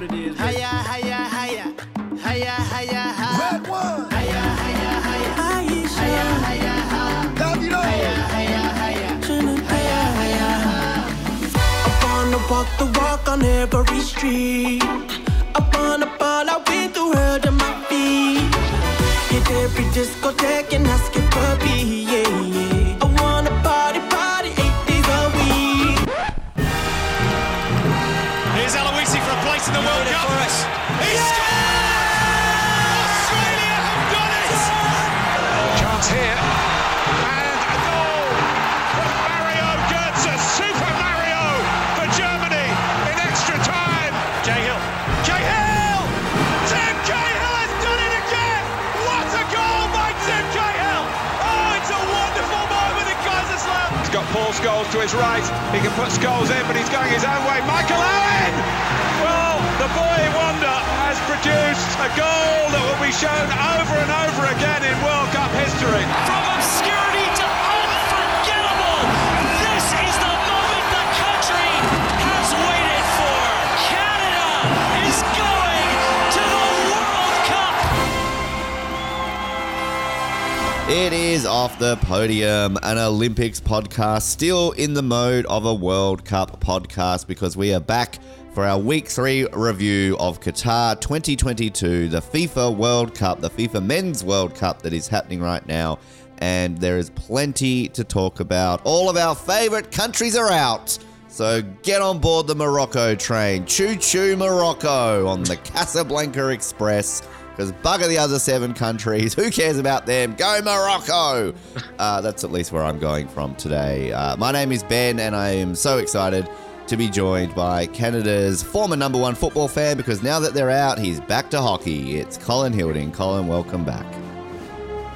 what it is. Hiya, hiya, hiya. Hiya, hiya, hiya. Red one. Hiya, hiya, hiya. Aisha, Hiya, hiya, hiya. Davido. Hiya, hiya, hiya. Trinidad. Hiya, hiya, hiya. I wanna walk the walk on every street. I wanna fall out with the world at my feet. Hit every discotheque and ask it puppy, yeah, yeah. To his right. He can put Scholes in, but he's going his own way. Michael Owen! Well, the boy wonder has produced a goal that will be shown over and over again in World Cup history. From obscurity It is off the podium, an Olympics podcast, still in the mode of a World Cup podcast because we are back for our week three review of Qatar 2022, the FIFA World Cup, the FIFA Men's World Cup that is happening right now. And there is plenty to talk about. All of our favorite countries are out. So get on board the Morocco train. Choo choo Morocco on the Casablanca Express. Because bugger the other seven countries. Who cares about them? Go Morocco! Uh, that's at least where I'm going from today. Uh, my name is Ben, and I am so excited to be joined by Canada's former number one football fan because now that they're out, he's back to hockey. It's Colin Hilding. Colin, welcome back.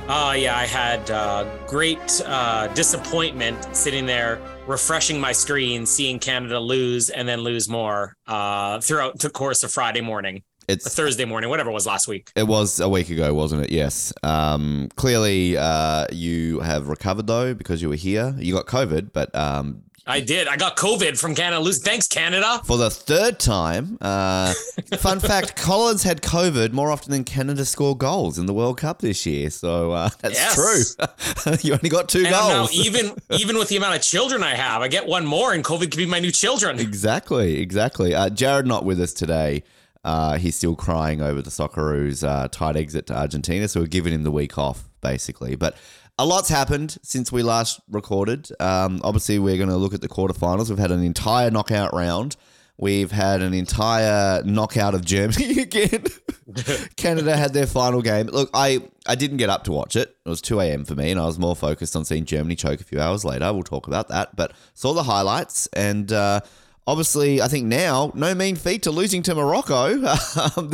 Oh, yeah, I had uh, great uh, disappointment sitting there refreshing my screen, seeing Canada lose and then lose more uh, throughout the course of Friday morning, It's Thursday morning, whatever it was last week. It was a week ago, wasn't it? Yes. Um, clearly, uh, you have recovered though because you were here. You got COVID, but um, I did. I got COVID from Canada losing. Thanks, Canada. for the third time. Uh, fun fact: Collins had COVID more often than Canada scored goals in the World Cup this year. So uh, that's Yes. true. you only got two And I'm now goals. even even with the amount of children I have, I get one more, and COVID could be my new children. Exactly, exactly. Uh, Jared not with us today. Uh, he's still crying over the Socceroos' uh, tight exit to Argentina, so we're giving him the week off, basically. But a lot's happened since we last recorded. Um, obviously, we're going to look at the quarterfinals. We've had an entire knockout round. We've had an entire knockout of Germany again. Canada had their final game. Look, I, I didn't get up to watch it. It was 2 a.m. for me, and I was more focused on seeing Germany choke a few hours later. We'll talk about that. But saw the highlights, and uh, obviously, I think now, no mean feat to losing to Morocco. Um,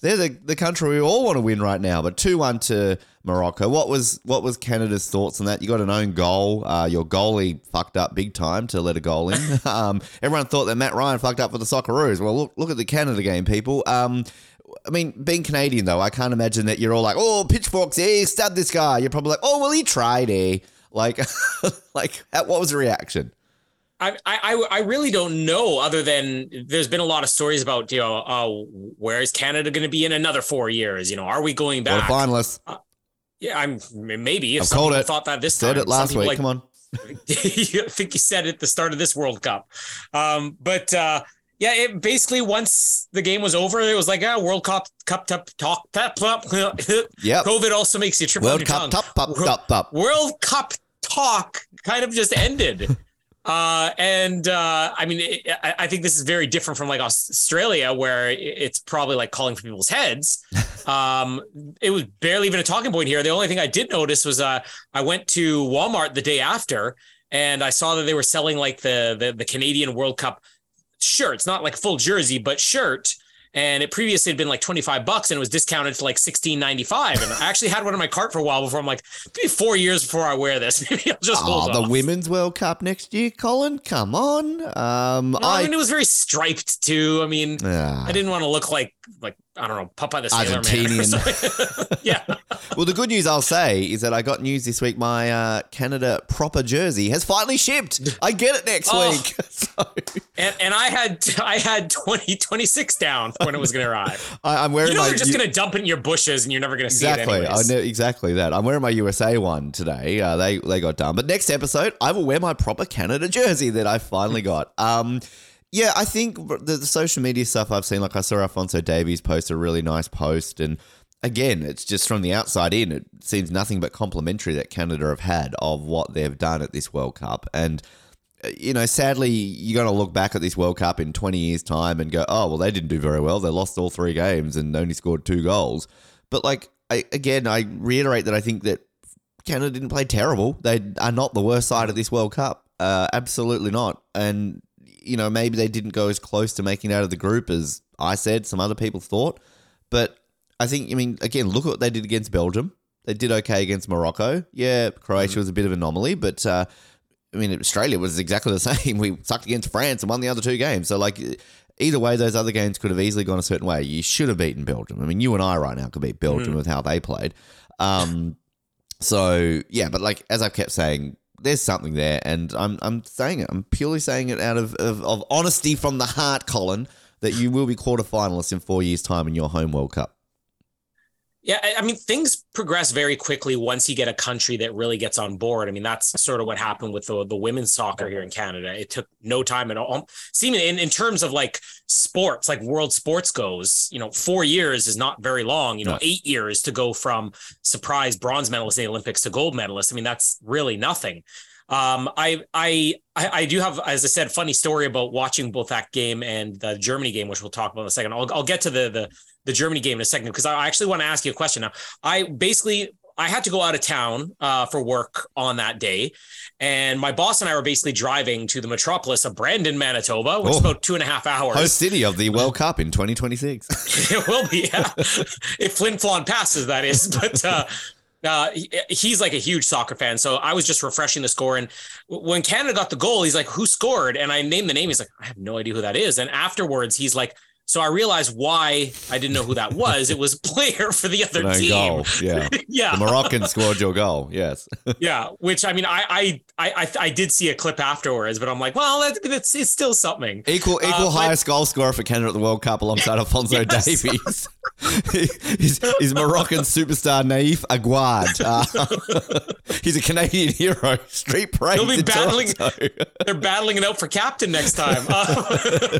they're the, the country we all want to win right now. But 2 1 to Morocco. What was what was Canada's thoughts on that? You got an own goal. Uh, your goalie fucked up big time to let a goal in. um, everyone thought that Mat Ryan fucked up for the Socceroos. Well, look look at the Canada game, people. Um, I mean, being Canadian though, I can't imagine that you're all like, "Oh, pitchforks, eh, stab this guy." You're probably like, "Oh, well, he tried, eh." Like, like, what was the reaction? I, I I really don't know. Other than there's been a lot of stories about you know, oh, where is Canada going to be in another four years? You know, are we going back? Quarterfinalists. Yeah, I'm maybe. If I've it. thought that this Said time. it last week. like- Come on. I think you said it at the start of this World Cup. Um, but uh, yeah, it basically once the game was over, it was like, ah, World Cup, Cup, top, talk, top. Yep. COVID also makes you trip World Cup, top, World- top, top. World Cup talk kind of just ended. Uh, and uh, I mean, it, I, I think this is very different from like Australia, where it's probably like calling for people's heads. Um, it was barely even a talking point here. The only thing I did notice was uh, I went to Walmart the day after, and I saw that they were selling like the the, the Canadian World Cup shirts, not like full jersey, but shirt. And it previously had been like 25 bucks and it was discounted to like 16.95. And I actually had one in my cart for a while before I'm like, maybe four years before I wear this. Maybe I'll just hold Oh, the off. Women's World Cup next year, Colin. Come on. Um, No, I, I, mean, it was very striped too. I mean, Ah. I didn't want to look like, like, I don't know, Popeye the Sailor Argentinian. yeah. well, the good news I'll say is that I got news this week. My uh, Canada proper jersey has finally shipped. I get it next Oh. week. so and, and I had I had 20, 26 down when it was going to arrive. I, am wearing you know my. you're just U- going to dump it in your bushes and you're never going to see Exactly, it know exactly that. I'm wearing my USA one today. Uh, they they got done, but next episode I will wear my proper Canada jersey that I finally got. Um, yeah, I think the, the social media stuff I've seen, like I saw Alfonso Davies post a really nice post, and again, it's just from the outside in, it seems nothing but complimentary that Canada have had of what they've done at this World Cup, and uh, you know, sadly, you're going to look back at this World Cup in 20 years' time and go, oh, well, they didn't do very well. They lost all three games and only scored two goals. But, like, I, again, I reiterate that I think that Canada didn't play terrible. They are not the worst side of this World Cup. Uh, absolutely not. And, you know, maybe they didn't go as close to making it out of the group as I said, some other people thought. But I think, I mean, again, look at what they did against Belgium. They did okay against Morocco. Yeah, Croatia was a bit of an anomaly, but uh, I mean, Australia was exactly the same. We sucked against France and won the other two games. So, like, either way, those other games could have easily gone a certain way. You should have beaten Belgium. I mean, you and I right now could beat Belgium with how they played. Um, so yeah, but like as I've kept saying, there's something there, and I'm I'm saying it. I'm purely saying it out of of, of honesty from the heart, Colin, that you will be quarterfinalists in four years' time in your home World Cup. Yeah, I I mean, things progress very quickly once you get a country that really gets on board. I mean, that's sort of what happened with the, the women's soccer here in Canada. It took no time at all. Seeming in, in terms of like sports, like world sports goes, you know, four years is not very long. You know, No. eight years to go from surprise bronze medalist in the Olympics to gold medalist. I mean, that's really nothing. Um, I, I, I I do have, as I said, funny story about watching both that game and the Germany game, which we'll talk about in a second. I'll, I'll get to the the the Germany game in a second because I actually want to ask you a question now. I basically I had to go out of town uh, for work on that day, and my boss and I were basically driving to the metropolis of Brandon, Manitoba, which is Oh. about two and a half hours. Host city of the World Cup in 2026. it will be, yeah. if Flin Flon passes, that is. But uh, uh, he's like a huge soccer fan. So I was just refreshing the score. And when Canada got the goal, he's like, who scored? And I named the name. He's like, I have no idea who that is. And afterwards, he's like, so I realized why I didn't know who that was. It was a player for the other team. goal. Yeah. Yeah. The Moroccan scored your goal. Yes. yeah. Which I mean, I, I, I, I, did see a clip afterwards, but I'm like, well, that, that's, it's still something. Equal equal but- highest goal scorer for Canada at the World Cup alongside Alfonso Yes. Davies. he's, he's Moroccan superstar Nayef Aguerd. Uh, he's a Canadian hero. Street parade. He'll be battling- Toronto. they're battling it out for captain next time. Uh,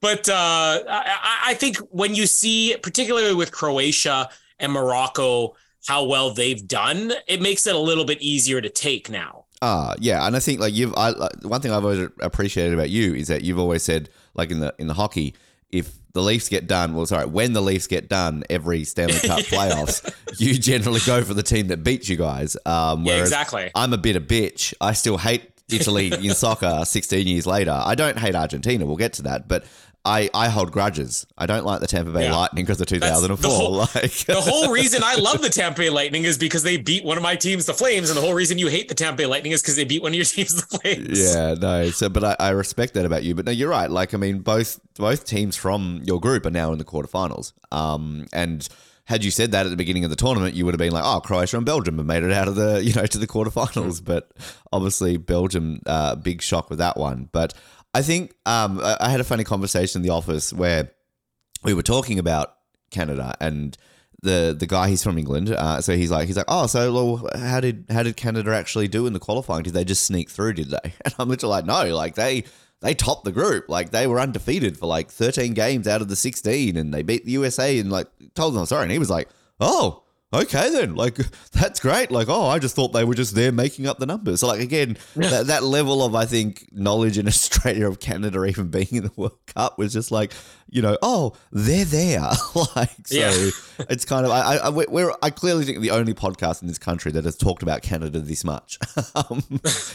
but uh, I, I think when you see, particularly with Croatia and Morocco, how well they've done, it makes it a little bit easier to take now. Uh, yeah, and I think like you've I, one thing I've always appreciated about you is that you've always said like in the in the hockey, if the Leafs get done, well, sorry, when the Leafs get done every Stanley Cup playoffs, you generally go for the team that beats you guys. Um, Yeah, exactly. I'm a bit of bitch. I still hate Italy in soccer 16 years later. I don't hate Argentina. We'll get to that, but. I, I hold grudges. I don't like the Tampa Bay Yeah. Lightning because of 2004. the whole- like The whole reason I love the Tampa Bay Lightning is because they beat one of my teams, the Flames, and the whole reason you hate the Tampa Bay Lightning is because they beat one of your teams, the Flames. Yeah, no. So, but I, I respect that about you. But no, you're right. Like, I mean, both both teams from your group are now in the quarterfinals. Um, and had you said that at the beginning of the tournament, you would have been like, "Oh, Croatia and Belgium have made it out of the, you know, to the quarterfinals." But obviously, Belgium, uh, big shock with that one. But I think um, I, had a funny conversation in the office where we were talking about Canada and the the guy he's from England. Uh, so he's like he's like, oh, so well, how did how did Canada actually do in the qualifying? Did they just sneak through? Did they? And I'm literally like, no, like they they topped the group. Like they were undefeated for like 13 games out of the 16, and they beat the USA and like told them I'm sorry. And he was like, oh. Okay then, like that's great. Like, oh, I just thought they were just there making up the numbers. So, like again, that, that level of I think knowledge in Australia of Canada even being in the World Cup was just like, you know, oh, they're there. like, so Yeah. it's kind of I, I we're- we're I clearly think the only podcast in this country that has talked about Canada this much. um,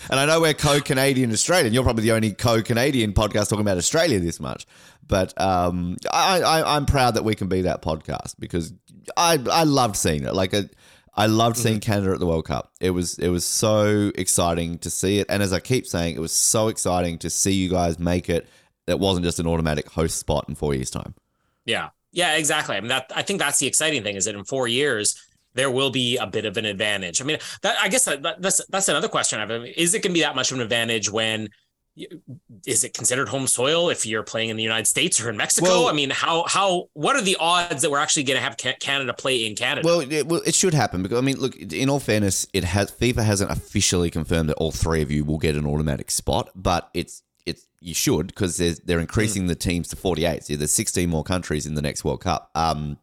and I know we're co-Canadian Australian. You're probably the only co-Canadian podcast talking about Australia this much. But um, I, I I'm proud that we can be that podcast because I I loved seeing it. Like a, I loved seeing mm-hmm. Canada at the World Cup. It was it was so exciting to see it, and as I keep saying, it was so exciting to see you guys make it. That wasn't just an automatic host spot in four years' time. Yeah. Yeah, exactly. I mean that I think that's the exciting thing is that in 4 years there will be a bit of an advantage. I mean, that I guess that, that- that's that's another question I have. Mean, Is it going to be that much of an advantage when is it considered home soil if you're playing in the United States or in Mexico? Well- I mean, how how what are the odds that we're actually going to have Canada play in Canada? Well, it, well, it should happen because I mean, look. In all fairness, it has FIFA hasn't officially confirmed that all three of you will get an automatic spot, but it's it's you should because they're increasing the teams to forty eight. So there's sixteen more countries in the next World Cup. Um,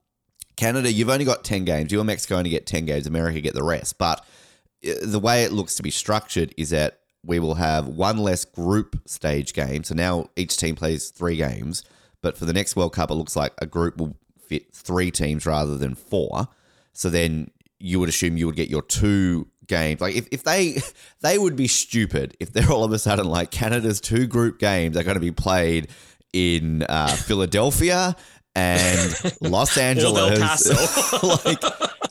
Canada, you've only got ten games. You and Mexico only get ten games. America get the rest. But uh, the way it looks to be structured is that we will have one less group stage game. So now each team plays three games. But for the next World Cup, it looks like a group will fit three teams rather than four. So then you would assume you would get your two games. Like if, if they they would be stupid if they're all of a sudden like Canada's two group games are going to be played in uh, Philadelphia and Los Angeles. Like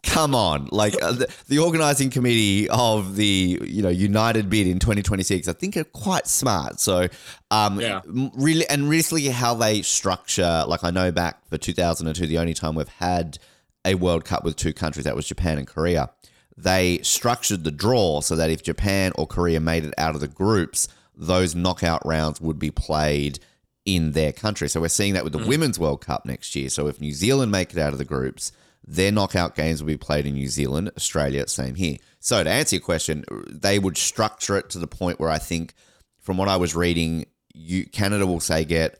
come on like uh, the, the organizing committee of the you know united bid in 2026 i think are quite smart so um Yeah. really and really how they structure like i know back for 2002 the only time we've had a world cup with two countries that was japan and korea they structured the draw so that if japan or korea made it out of the groups those knockout rounds would be played in their country. So we're seeing that with the Women's World Cup next year. So if New Zealand make it out of the groups, their knockout games will be played in New Zealand, Australia, same here. So to answer your question, they would structure it to the point where I think, from what I was reading, you Canada will say get,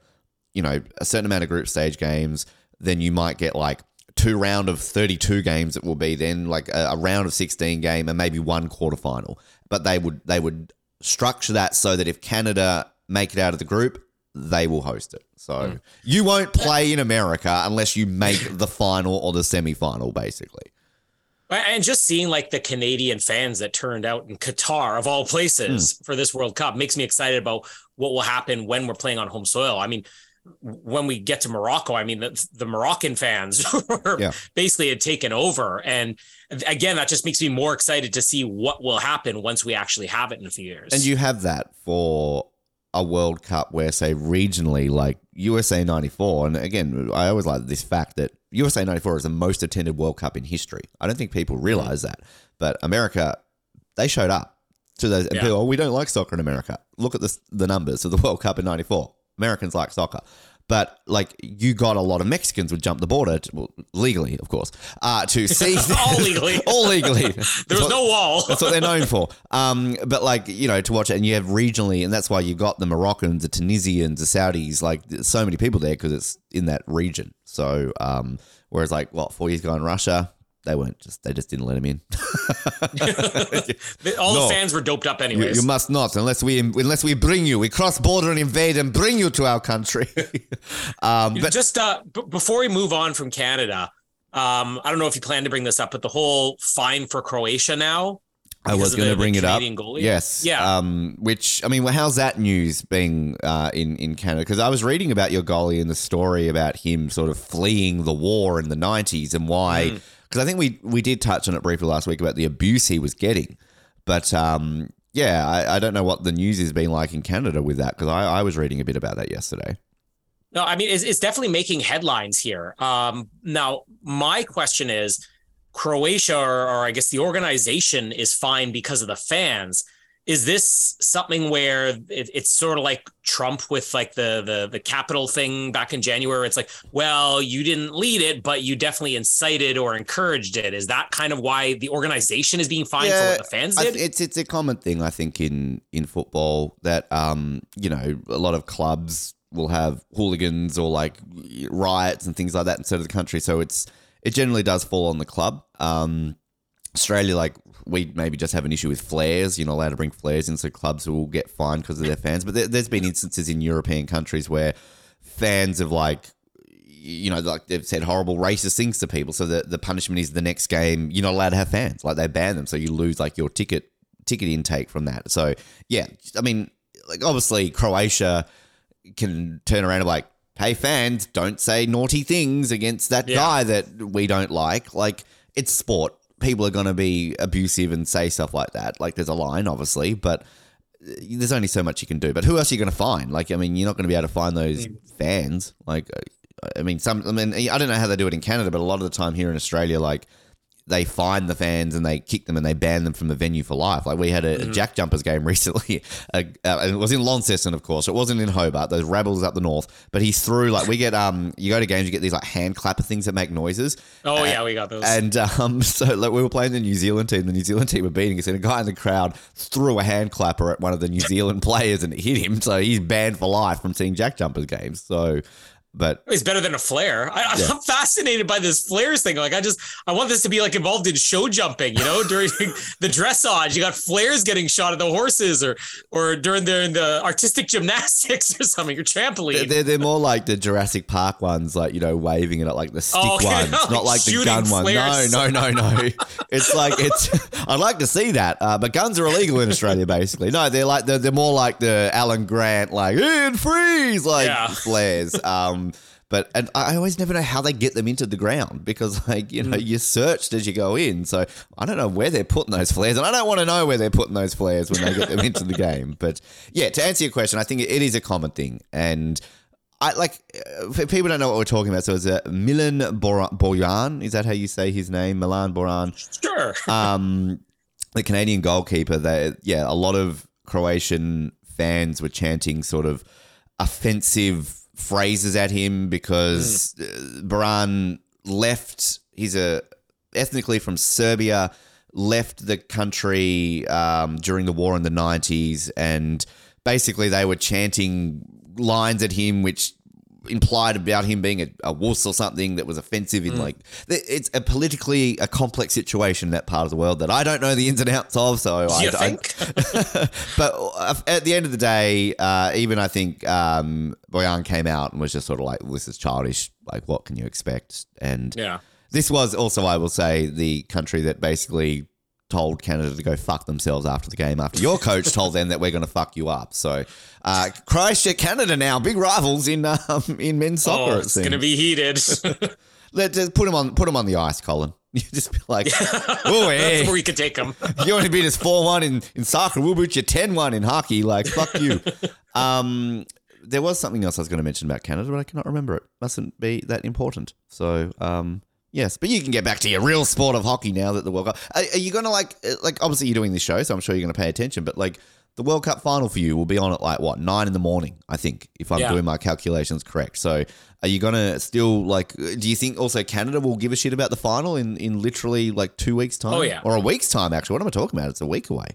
you know, a certain amount of group stage games. Then you might get like two round of 32 games. It will be then like a, a round of 16 game and maybe one quarterfinal. But they would they would structure that so that if Canada make it out of the group, they will host it. So you won't play in America unless you make the final or the semi-final, basically. And just seeing like the Canadian fans that turned out in Qatar of all places Hmm. for this World Cup makes me excited about what will happen when we're playing on home soil. I mean, when we get to Morocco, I mean, the, the Moroccan fans were Yeah. basically had taken over. And again, that just makes me more excited to see what will happen once we actually have it in a few years. And you have that for a World Cup where, say, regionally, like USA 94, and again, I always like this fact that USA 94 is the most attended World Cup in history. I don't think people realize that. But America, they showed up to those. And Yeah. people, oh, we don't like soccer in America. Look at the, the numbers of the World Cup in 94. Americans like soccer. But like you got a lot of Mexicans would jump the border, to, well, legally, of course, uh, to see All legally. all legally. there was no wall. That's what they're known for. Um, but like you know, to watch it, and you have regionally, and that's why you've got the Moroccans, the Tunisians, the Saudis, like there's so many people there because it's in that region. So, um, whereas like what four years ago in Russia, they weren't just they just didn't let them in. All No. the fans were doped up you, anyways. you must not unless we unless we bring you, we cross border and invade and bring you to our country. um, but just uh, b- before we move on from Canada, um, I don't know if you plan to bring this up, but the whole fine for Croatia now. I was going to bring it up. Goalie? Yes. Yeah. Um, which I mean, well, how's that news being uh, in in Canada? Because I was reading about your goalie and the story about him sort of fleeing the war in the '90s and why. Mm. Because I think we we did touch on it briefly last week about the abuse he was getting, but um, yeah, I, I don't know what the news has been like in Canada with that because I, I was reading a bit about that yesterday. No, I mean it's, it's definitely making headlines here. Um, now, my question is, Croatia, or, or I guess the organization, is fine because of the fans. Is this something where it, it's sort of like Trump with like the the the capital thing back in January? It's like, well, you didn't lead it, but you definitely incited or encouraged it. Is that kind of why the organization is being fined for what the fans did? it's it's a common thing I think in in football that um you know a lot of clubs will have hooligans or like riots and things like that instead of the country. So it's it generally does fall on the club. Um, Australia, like we maybe just have an issue with flares. You're not allowed to bring flares in, so clubs will get fined because of their fans. But there, there's been instances in European countries where fans have like you know, like they've said horrible racist things to people. So the, the punishment is the next game, you're not allowed to have fans. Like they ban them. So you lose like your ticket ticket intake from that. So yeah, I mean, like obviously Croatia can turn around and be like, hey fans, don't say naughty things against that Yeah. guy that we don't like. Like it's sport. People are gonna be abusive and say stuff like that. Like there's a line, obviously, but uh, there's only so much you can do. But who else are you going to find? Like, I mean, you're not going to be able to find those fans. Like, uh, I mean, some. I mean, I don't know how they do it in Canada, but a lot of the time here in Australia, like they fine the fans and they kick them and they ban them from the venue for life. Like we had a, a JackJumpers game recently. Uh, uh, and it was in Launceston, of course. It wasn't in Hobart. Those rebels up the north. But he threw like we get um you go to games you get these like hand clapper things that make noises. Oh yeah, we got those. And um, so like, we were playing the New Zealand team. The New Zealand team were beating us, and a guy in the crowd threw a hand clapper at one of the New Zealand players, and it hit him. So he's banned for life from seeing JackJumpers games. So, but It's better than a flare. I, Yeah. I'm fascinated by this flares thing. Like, I just, I want this to be like involved in show jumping. You know, during the dressage, you got flares getting shot at the horses, or or during the the artistic gymnastics or something, or trampoline. they're, they're more like the Jurassic Park ones, like you know, waving it at like the stick Oh, okay. ones, Like not like the gun ones. No, no, no, no. it's like it's. I'd like to see that, uh, but guns are illegal in Australia. Basically, no, they're like they're, they're more like the Alan Grant, like and freeze, like Yeah. flares. Um, but and I always never know how they get them into the ground because like you Mm. know you're searched as you go in, so I don't know where they're putting those flares, and I don't want to know where they're putting those flares when they get them into the game. But yeah, to answer your question, I think it is a common thing, and I like uh, people don't know what we're talking about. So it's a Milan Bor- Borjan. Is that how you say his name? Milan Borjan sure. um, the Canadian goalkeeper. That yeah, a lot of Croatian fans were chanting sort of offensive phrases at him because uh, Borjan left. He's a ethnically from Serbia. Left the country um, during the war in the nineties, and basically they were chanting lines at him, which implied about him being a, a wuss or something that was offensive in like it's a politically a complex situation in that part of the world that I don't know the ins and outs of so I, you I- think? but uh, at the end of the day uh, even I think um, Borjan came out and was just sort of like this is childish like what can you expect and yeah. this was also, I will say, the country that basically told Canada to go fuck themselves after the game. After your coach told them that we're going to fuck you up. So, uh, Croatia, Canada now big rivals in um, in men's soccer. Oh, it's seems. gonna be heated. Let just put them on put them on the ice, Colin. You just be like, oh, That's where you could take them. you want to beat us four one in in soccer? We'll beat you ten one in hockey. Like fuck you. Um, there was something else I was going to mention about Canada, but I cannot remember it. Mustn't be that important. So, um, yes, but you can get back to your real sport of hockey now that the World Cup. Are, are you going to like, uh, like, obviously you're doing this show, so I'm sure you're going to pay attention. But like, the World Cup final for you will be on at like what nine in the morning, I think, if I'm Yeah. doing my calculations correct. So, are you going to still like? Do you think also Canada will give a shit about the final in in literally like two weeks time? Oh, yeah. or a week's time actually? What am I talking about? It's a week away.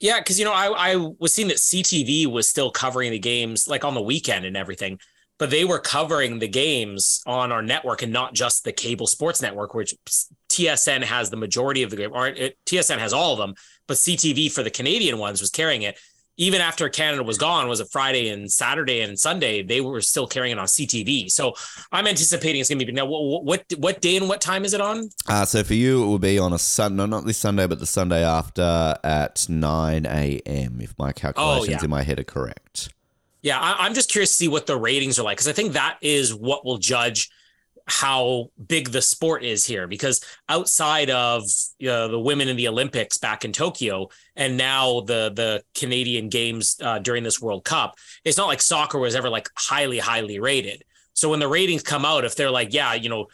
Yeah, because you know, I I was seeing that CTV was still covering the games like on the weekend and everything, but they were covering the games on our network and not just the cable sports network, which TSN has the majority of the game, or it, TSN has all of them, but CTV for the Canadian ones was carrying it. Even after Canada was gone, was a Friday and Saturday and Sunday, they were still carrying it on CTV. So I'm anticipating it's going to be now. What, what what day and what time is it on? Uh, so for you, it will be on a Sun. No, not this Sunday, but the Sunday after at nine a.m. If my calculations Oh, yeah. in my head are correct. Yeah, I, I'm just curious to see what the ratings are like because I think that is what will judge how big the sport is here. Because outside of you know, the women in the Olympics back in Tokyo, and now the the Canadian Games uh, during this World Cup, it's not like soccer was ever like highly highly rated. So when the ratings come out, if they're like, yeah, you know.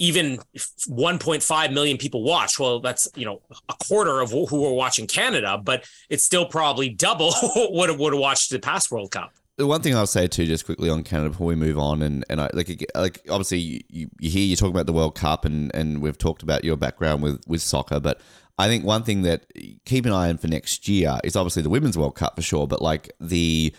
Even 1.5 million people watch. Well, that's you know a quarter of who were watching Canada, but it's still probably double what would have watched the past World Cup. The one thing I'll say too, just quickly on Canada before we move on, and and I like like obviously you, you, you hear you talking about the World Cup, and and we've talked about your background with with soccer, but I think one thing that keep an eye on for next year is obviously the Women's World Cup for sure, but like the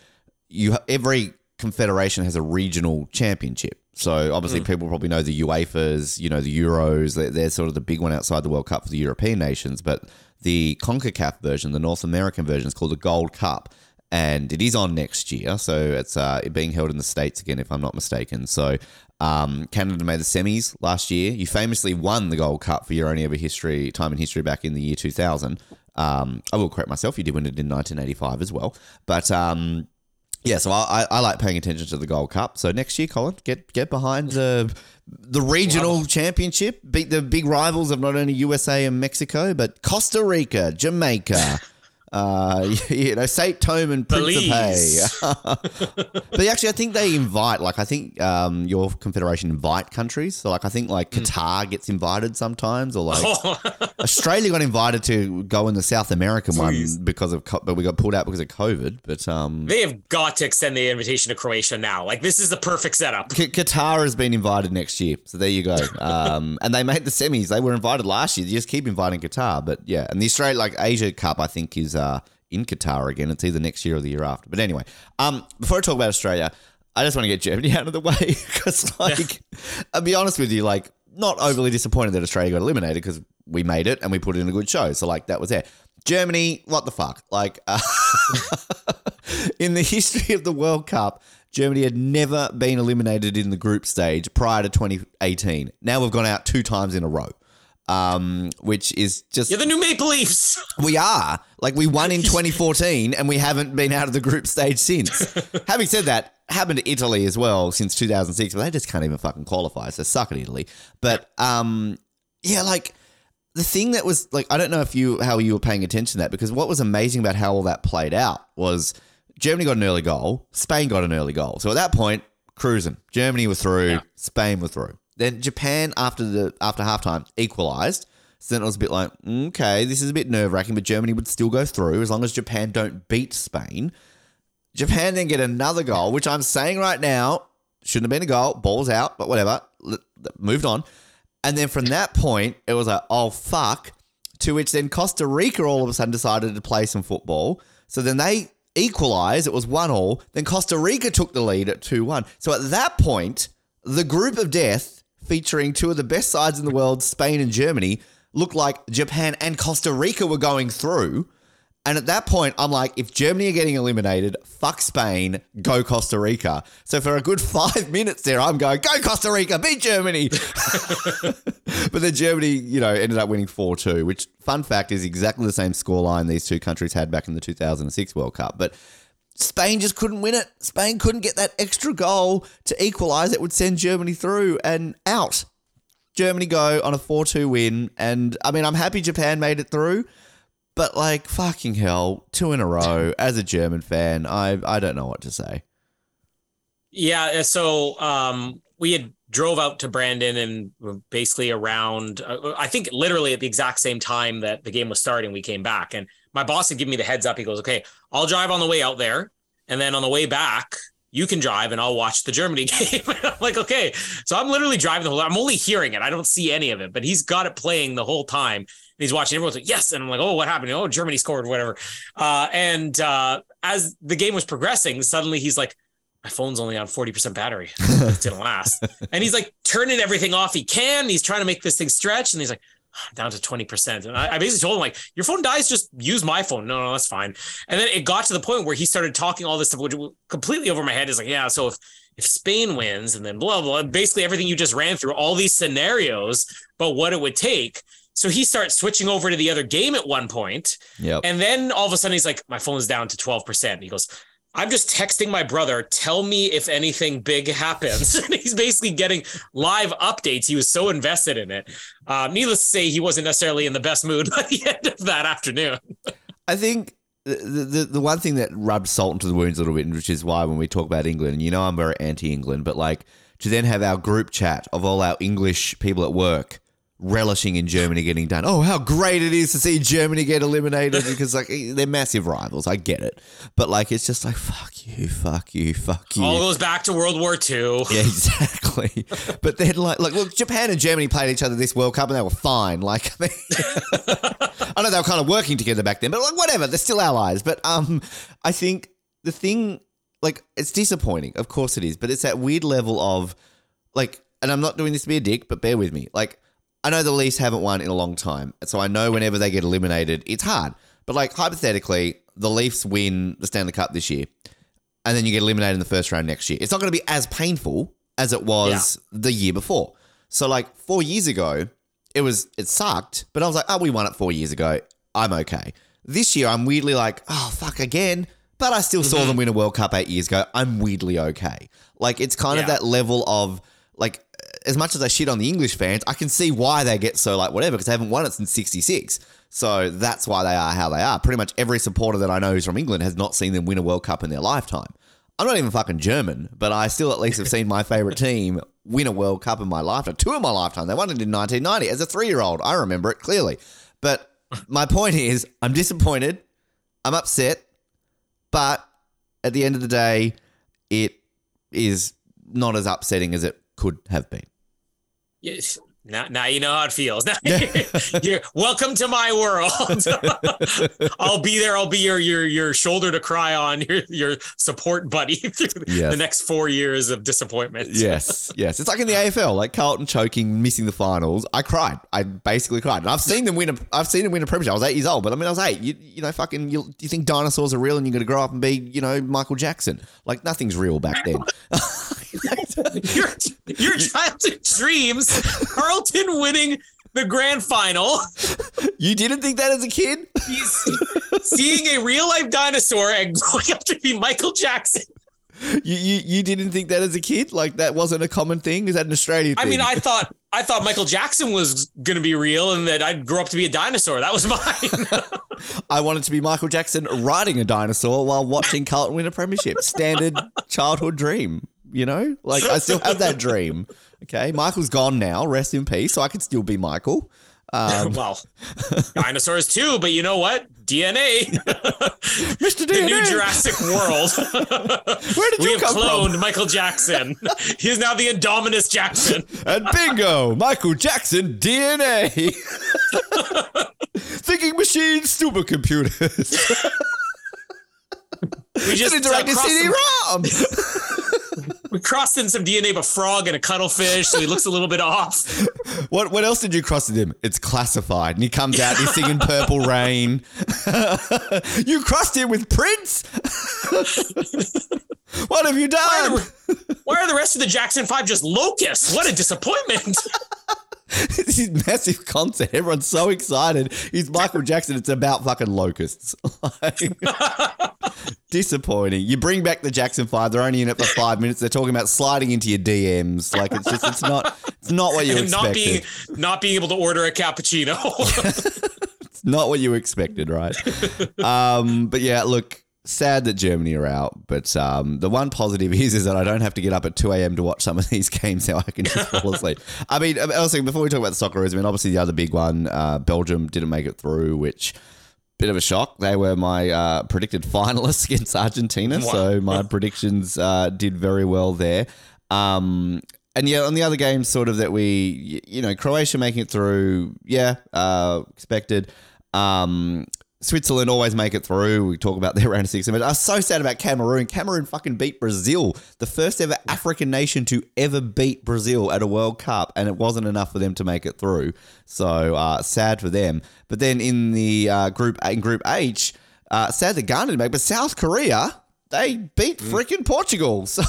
you every confederation has a regional championship. So obviously mm. people probably know the UEFA's, you know, the Euros, they're, they're sort of the big one outside the World Cup for the European nations, but the CONCACAF version, the North American version is called the Gold Cup and it is on next year. So it's uh, being held in the States again, if I'm not mistaken. So um, Canada made the semis last year. You famously won the Gold Cup for your only ever history time in history back in the year 2000. Um, I will correct myself. You did win it in 1985 as well. But um, yeah, so I, I, I like paying attention to the Gold Cup. So next year, Colin, get get behind the the regional championship, beat the big rivals of not only USA and Mexico, but Costa Rica, Jamaica. Uh, you know, Saint Tome and. Principe. but actually, I think they invite, like, I think um, your confederation invite countries. So, like, I think like Hmm. Qatar gets invited sometimes, or like Australia got invited to go in the South American Please. one because of, co- but we got pulled out because of COVID. But um, They have got to extend the invitation to Croatia now. Like this is the perfect setup. Qatar has been invited next year, so there you go. Um, and they made the semis. They were invited last year. You just keep inviting Qatar, but yeah. And the Australia, like Asia Cup, I think is uh, in Qatar again. It's either next year or the year after. But anyway, um, before I talk about Australia, I just want to get Germany out of the way because, like, I'll be honest with you, like, not overly disappointed that Australia got eliminated because we made it and we put in a good show. So like that was it. Germany, what the fuck? Like. Uh, in the history of the World Cup, Germany had never been eliminated in the group stage prior to 2018. Now we've gone out two times in a row, um, which is just. You're the new Maple Leafs. we are. Like, we won in 2014 and we haven't been out of the group stage since. Having said that, happened to Italy as well since 2006, but they just can't even fucking qualify. So suck at Italy. But, um, yeah, like the thing that was like I don't know if you how you were paying attention to that because what was amazing about how all that played out was Germany got an early goal, Spain got an early goal. So at that point, cruising. Germany were through, Spain were through. Then Japan after the after halftime equalized. So then it was a bit like, okay, this is a bit nerve wracking, but Germany would still go through as long as Japan don't beat Spain. Japan then get another goal, which I'm saying right now shouldn't have been a goal. Balls out, but whatever. Moved on. And then from that point, it was like, oh, fuck. To which then Costa Rica all of a sudden decided to play some football. So then they equalized. It was 1 all. Then Costa Rica took the lead at 2 1. So at that point, the group of death, featuring two of the best sides in the world, Spain and Germany, looked like Japan and Costa Rica were going through. And at that point, I'm like, if Germany are getting eliminated, fuck Spain, go Costa Rica. So for a good five minutes there, I'm going, go Costa Rica, beat Germany. but then Germany, you know, ended up winning 4 2, which, fun fact, is exactly the same scoreline these two countries had back in the 2006 World Cup. But Spain just couldn't win it. Spain couldn't get that extra goal to equalise. It would send Germany through and out. Germany go on a 4 2 win. And I mean, I'm happy Japan made it through. But like fucking hell, two in a row. As a German fan, I I don't know what to say. Yeah, so um, we had drove out to Brandon and basically around. Uh, I think literally at the exact same time that the game was starting, we came back, and my boss had given me the heads up. He goes, "Okay, I'll drive on the way out there, and then on the way back." You can drive and I'll watch the Germany game. I'm like, okay. So I'm literally driving the whole I'm only hearing it. I don't see any of it, but he's got it playing the whole time. And he's watching everyone's like, yes. And I'm like, oh, what happened? Oh, Germany scored, whatever. Uh, and uh, as the game was progressing, suddenly he's like, my phone's only on 40% battery. It didn't last. and he's like turning everything off he can. He's trying to make this thing stretch. And he's like, "I'm down to 20%. And I, I basically told him, like, your phone dies, just use my phone. No, no, that's fine. And then it got to the point where he started talking all this stuff, which completely over my head. Is like, yeah, so if if Spain wins and then blah, blah, basically everything you just ran through, all these scenarios, but what it would take. So he starts switching over to the other game at one point. Yep. And then all of a sudden he's like, my phone's down to 12%. He goes, I'm just texting my brother, tell me if anything big happens. and he's basically getting live updates. He was so invested in it. Uh, needless to say, he wasn't necessarily in the best mood by the end of that afternoon. I think the, the the one thing that rubbed salt into the wounds a little bit, which is why when we talk about England, you know I'm very anti-England, but like to then have our group chat of all our English people at work relishing in Germany getting done. Oh, how great it is to see Germany get eliminated because like they're massive rivals. I get it, but like it's just like fuck you, fuck you, fuck you. All goes back to World War II. Yeah, exactly. but then, like, like, look, Japan and Germany played each other this World Cup, and they were fine. Like, I, mean, I know they were kind of working together back then, but like, whatever, they're still allies. But um, I think the thing, like, it's disappointing. Of course it is, but it's that weird level of, like, and I'm not doing this to be a dick, but bear with me. Like, I know the Leafs haven't won in a long time, so I know whenever they get eliminated, it's hard. But like, hypothetically, the Leafs win the Stanley Cup this year and then you get eliminated in the first round next year. It's not going to be as painful as it was the year before. So like four years ago, it was it sucked, but I was like, oh, we won it four years ago. I'm okay. This year, I'm weirdly like, oh fuck again. But I still saw mm-hmm. them win a World Cup eight years ago. I'm weirdly okay. Like it's kind of that level of like as much as I shit on the English fans, I can see why they get so like whatever because they haven't won it since '66. So that's why they are how they are. Pretty much every supporter that I know who's from England has not seen them win a World Cup in their lifetime. I'm not even fucking German, but I still at least have seen my favorite team win a World Cup in my lifetime. Two in my lifetime. They won it in 1990 as a three year old. I remember it clearly. But my point is, I'm disappointed. I'm upset. But at the end of the day, it is not as upsetting as it could have been. Yes. Now, now you know how it feels. You're, welcome to my world. I'll be there. I'll be your your your shoulder to cry on, your your support buddy through Yes. the next four years of disappointment. Yes, yes. It's like in the AFL, like Carlton choking, missing the finals. I cried. I basically cried. And I've seen them win a. I've seen them win a premiership. I was eight years old, but I mean, I was eight. You, you know, fucking. You, you think dinosaurs are real, and you're going to grow up and be, you know, Michael Jackson? Like nothing's real back then. your your childhood dreams, Carlton winning the grand final, you didn't think that as a kid? he's seeing a real life dinosaur and growing up to be Michael Jackson. You, you you didn't think that as a kid? Like that wasn't a common thing? Is that an Australian I thing? mean, I thought I thought Michael Jackson was going to be real and that I'd grow up to be a dinosaur. That was mine. I wanted to be Michael Jackson riding a dinosaur while watching Carlton win a premiership. Standard childhood dream, you know? Like I still have that dream. Okay. Michael's gone now. Rest in peace. So I could still be Michael. Um, well, dinosaurs too, but you know what? DNA, Mr. DNA, the new Jurassic World. where did we you have come cloned from? Michael Jackson. He is now the Indominus Jackson. And bingo, Michael Jackson DNA. Thinking machines, supercomputers. We just interactive CD-ROM. we crossed in some DNA of a frog and a cuttlefish, so he looks a little bit off. What what else did you cross with him? It's classified. And he comes out, he's singing Purple Rain. you crossed him with Prince? what have you done? Why are the rest of the Jackson Five just locusts? What a disappointment! this is massive content. Everyone's so excited. He's Michael Jackson. It's about fucking locusts. Like, disappointing. You bring back the Jackson Five. They're only in it for five minutes. They're talking about sliding into your DMs. Like it's just it's not it's not what you and not being not being able to order a cappuccino. It's not what you expected, right? um, but yeah, look. Sad that Germany are out, but um, the one positive is is that I don't have to get up at two a.m. to watch some of these games now. I can just fall asleep. I mean, also before we talk about the Socceroos, I mean, obviously the other big one, uh, Belgium didn't make it through, which bit of a shock. They were my uh, predicted finalists against Argentina, Wow. so my predictions uh, did very well there. Um, and yeah, on the other games, sort of that we, you know, Croatia making it through, yeah, uh, expected. Um, Switzerland always make it through. We talk about their round of 16. I was so sad about Cameroon. Cameroon fucking beat Brazil, the first ever African nation to ever beat Brazil at a World Cup, and it wasn't enough for them to make it through. So uh, sad for them. But then in the uh, group in Group H, uh, sad that Ghana didn't make. But South Korea, they beat freaking Portugal. So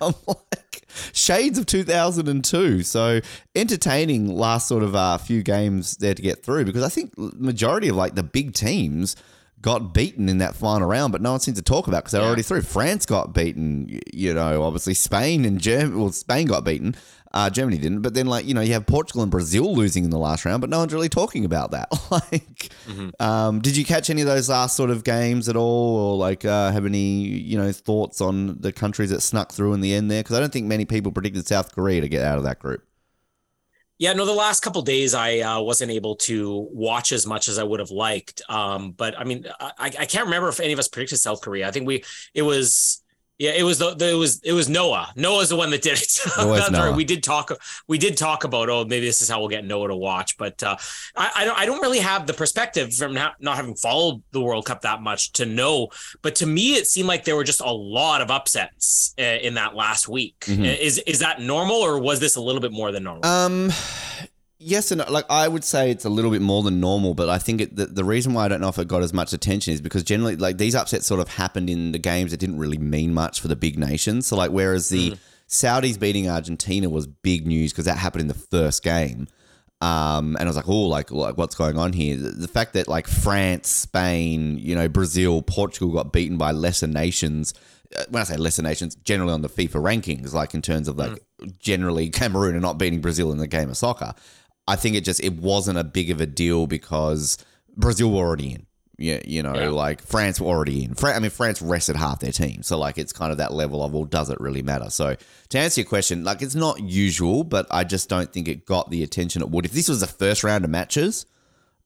um, like shades of 2002. So entertaining last sort of uh, few games there to get through because I think majority of like the big teams got beaten in that final round, but no one seems to talk about because they're already through. France got beaten, you know, obviously Spain and Germany. Well, Spain got beaten. Uh, Germany didn't, but then like you know you have Portugal and Brazil losing in the last round, but no one's really talking about that. like, um, did you catch any of those last sort of games at all, or like uh, have any you know thoughts on the countries that snuck through in the end there? Because I don't think many people predicted South Korea to get out of that group. Yeah, no, the last couple days I uh, wasn't able to watch as much as I would have liked. Um, but I mean, I, I can't remember if any of us predicted South Korea. I think we it was yeah, it was the, the it was it was Noah. Noah's the one that did it. That's right. We did talk we did talk about oh maybe this is how we'll get Noah to watch, but uh, I, I don't I don't really have the perspective from not, not having followed the World Cup that much to know. But to me, it seemed like there were just a lot of upsets uh, in that last week. Mhm. Is is that normal or was this a little bit more than normal? Um, yes and no. like I would say it's a little bit more than normal, but I think it, the, the reason why I don't know if it got as much attention is because generally like these upsets sort of happened in the games that didn't really mean much for the big nations. So like whereas the Saudis beating Argentina was big news because that happened in the first game. Um, and I was like, oh, like, like what's going on here? The, the fact that like France, Spain, you know, Brazil, Portugal got beaten by lesser nations. uh, When I say lesser nations, generally on the FIFA rankings, like in terms of like generally Cameroon are not beating Brazil in the game of soccer. I think it just it wasn't a big of a deal because Brazil were already in. Yeah, you know, Yeah. like France were already in. Fran- I mean, France rested half their team, so like it's kind of that level of well, does it really matter? So to answer your question, like it's not usual, but I just don't think it got the attention it would. If this was the first round of matches,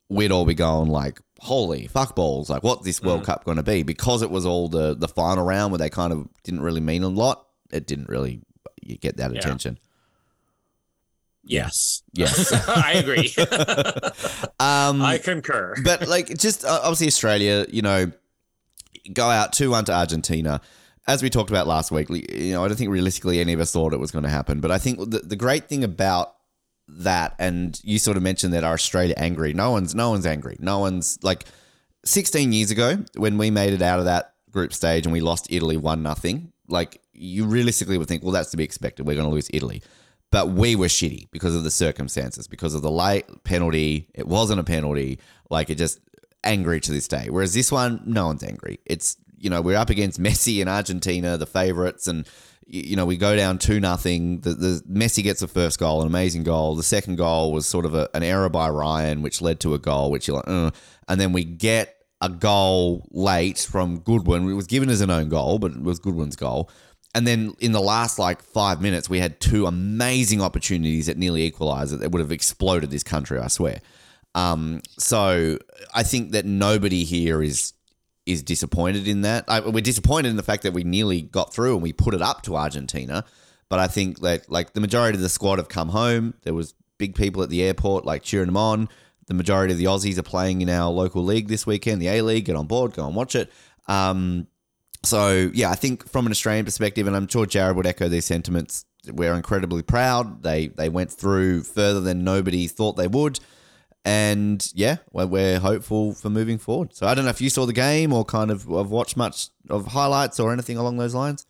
we'd all be going like, "Holy fuck balls!" Like, what's this Mm. World Cup going to be? Because it was all the the final round where they kind of didn't really mean a lot. It didn't really you get that Yeah. attention. Yes. Yes. I agree. Um, I concur. but like just uh, obviously Australia, you know, go out two one to Argentina. As we talked about last week, you know, I don't think realistically any of us thought it was going to happen. But I think the, the great thing about that, and you sort of mentioned that are Australia angry? No one's no one's angry. No one's like 16 years ago when we made it out of that group stage and we lost Italy one nothing. Like you realistically would think, well, that's to be expected. We're going to lose Italy. But we were shitty because of the circumstances, because of the late penalty. It wasn't a penalty. Like it just angry to this day. Whereas this one, no one's angry. It's you know we're up against Messi and Argentina, the favorites, and you know we go down two nothing. The, the Messi gets the first goal, an amazing goal. The second goal was sort of a, an error by Ryan, which led to a goal, which you're like, uh. and then we get a goal late from Goodwin. It was given as an own goal, but it was Goodwin's goal. And then in the last like five minutes, we had two amazing opportunities that nearly equalised it that would have exploded this country, I swear. Um, so I think that nobody here is is disappointed in that. I, we're disappointed in the fact that we nearly got through and we put it up to Argentina. But I think that like the majority of the squad have come home. There was big people at the airport like cheering them on. The majority of the Aussies are playing in our local league this weekend, the A League. Get on board, go and watch it. Um, so yeah, I think from an Australian perspective, and I'm sure Jared would echo these sentiments. We're incredibly proud. They they went through further than nobody thought they would, and yeah, we're, we're hopeful for moving forward. So I don't know if you saw the game or kind of have watched much of highlights or anything along those lines.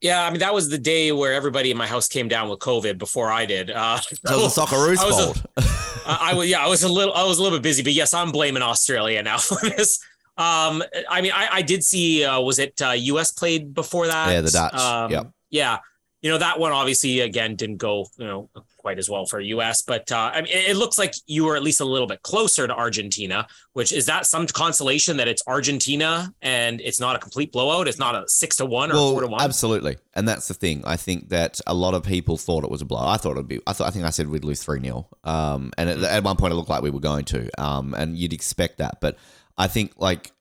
Yeah, I mean that was the day where everybody in my house came down with COVID before I did. Uh, was the Socceroos I was a- fault. I, I was yeah, I was a little I was a little bit busy, but yes, I'm blaming Australia now for this. Um, I mean, I, I did see uh, was it uh, U.S. played before that? Yeah, the Dutch. Um, Yep. Yeah, you know that one obviously again didn't go you know quite as well for U.S. But uh, I mean, it, it looks like you were at least a little bit closer to Argentina. Which is that some consolation that it's Argentina and it's not a complete blowout. It's not a six to one or four to one. absolutely, and that's the thing. I think that a lot of people thought it was a blow. I thought it'd be. I thought. I think I said we'd lose three 0 Um, and at, at one point it looked like we were going to. Um, and you'd expect that, but I think like.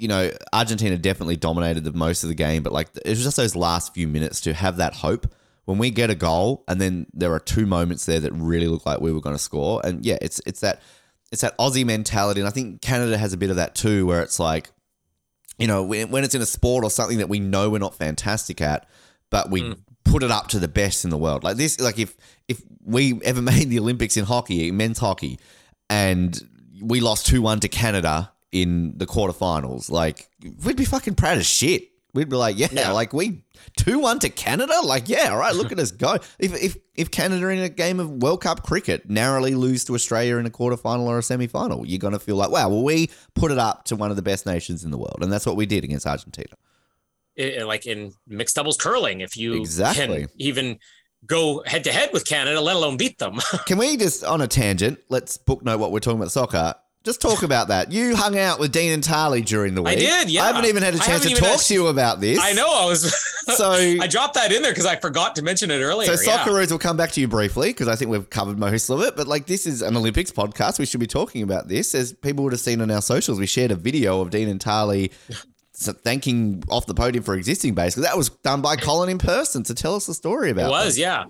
You know, Argentina definitely dominated the most of the game, but like it was just those last few minutes to have that hope. When we get a goal, and then there are two moments there that really look like we were going to score, and yeah, it's it's that it's that Aussie mentality, and I think Canada has a bit of that too, where it's like, you know, when, when it's in a sport or something that we know we're not fantastic at, but we mm. put it up to the best in the world. Like this, like if if we ever made the Olympics in hockey, men's hockey, and we lost two one to Canada in the quarterfinals, like we'd be fucking proud as shit. We'd be like, yeah, Yeah. like we two one to Canada, like yeah, all right, look at us go. If if if Canada in a game of World Cup cricket narrowly lose to Australia in a quarterfinal or a semi-final, you're gonna feel like, wow, well we put it up to one of the best nations in the world, and that's what we did against Argentina. i- like in mixed doubles curling, if you Exactly. can even go head to head with Canada, let alone beat them. Can we just on a tangent? Let's book note what we're talking about soccer. Just talk about that. You hung out with Dean and Tahli during the week. I did, yeah. I haven't even had a chance to talk to you about this. I know I was. So- I dropped that in there because I forgot to mention it earlier. So yeah. Socceroos will come back to you briefly because I think we've covered most of it. But like this is an Olympics podcast. We should be talking about this. As people would have seen on our socials, we shared a video of Dean and Tahli s- thanking off the podium for existing base because that was done by Colin in person to tell us the story about It was, them. yeah,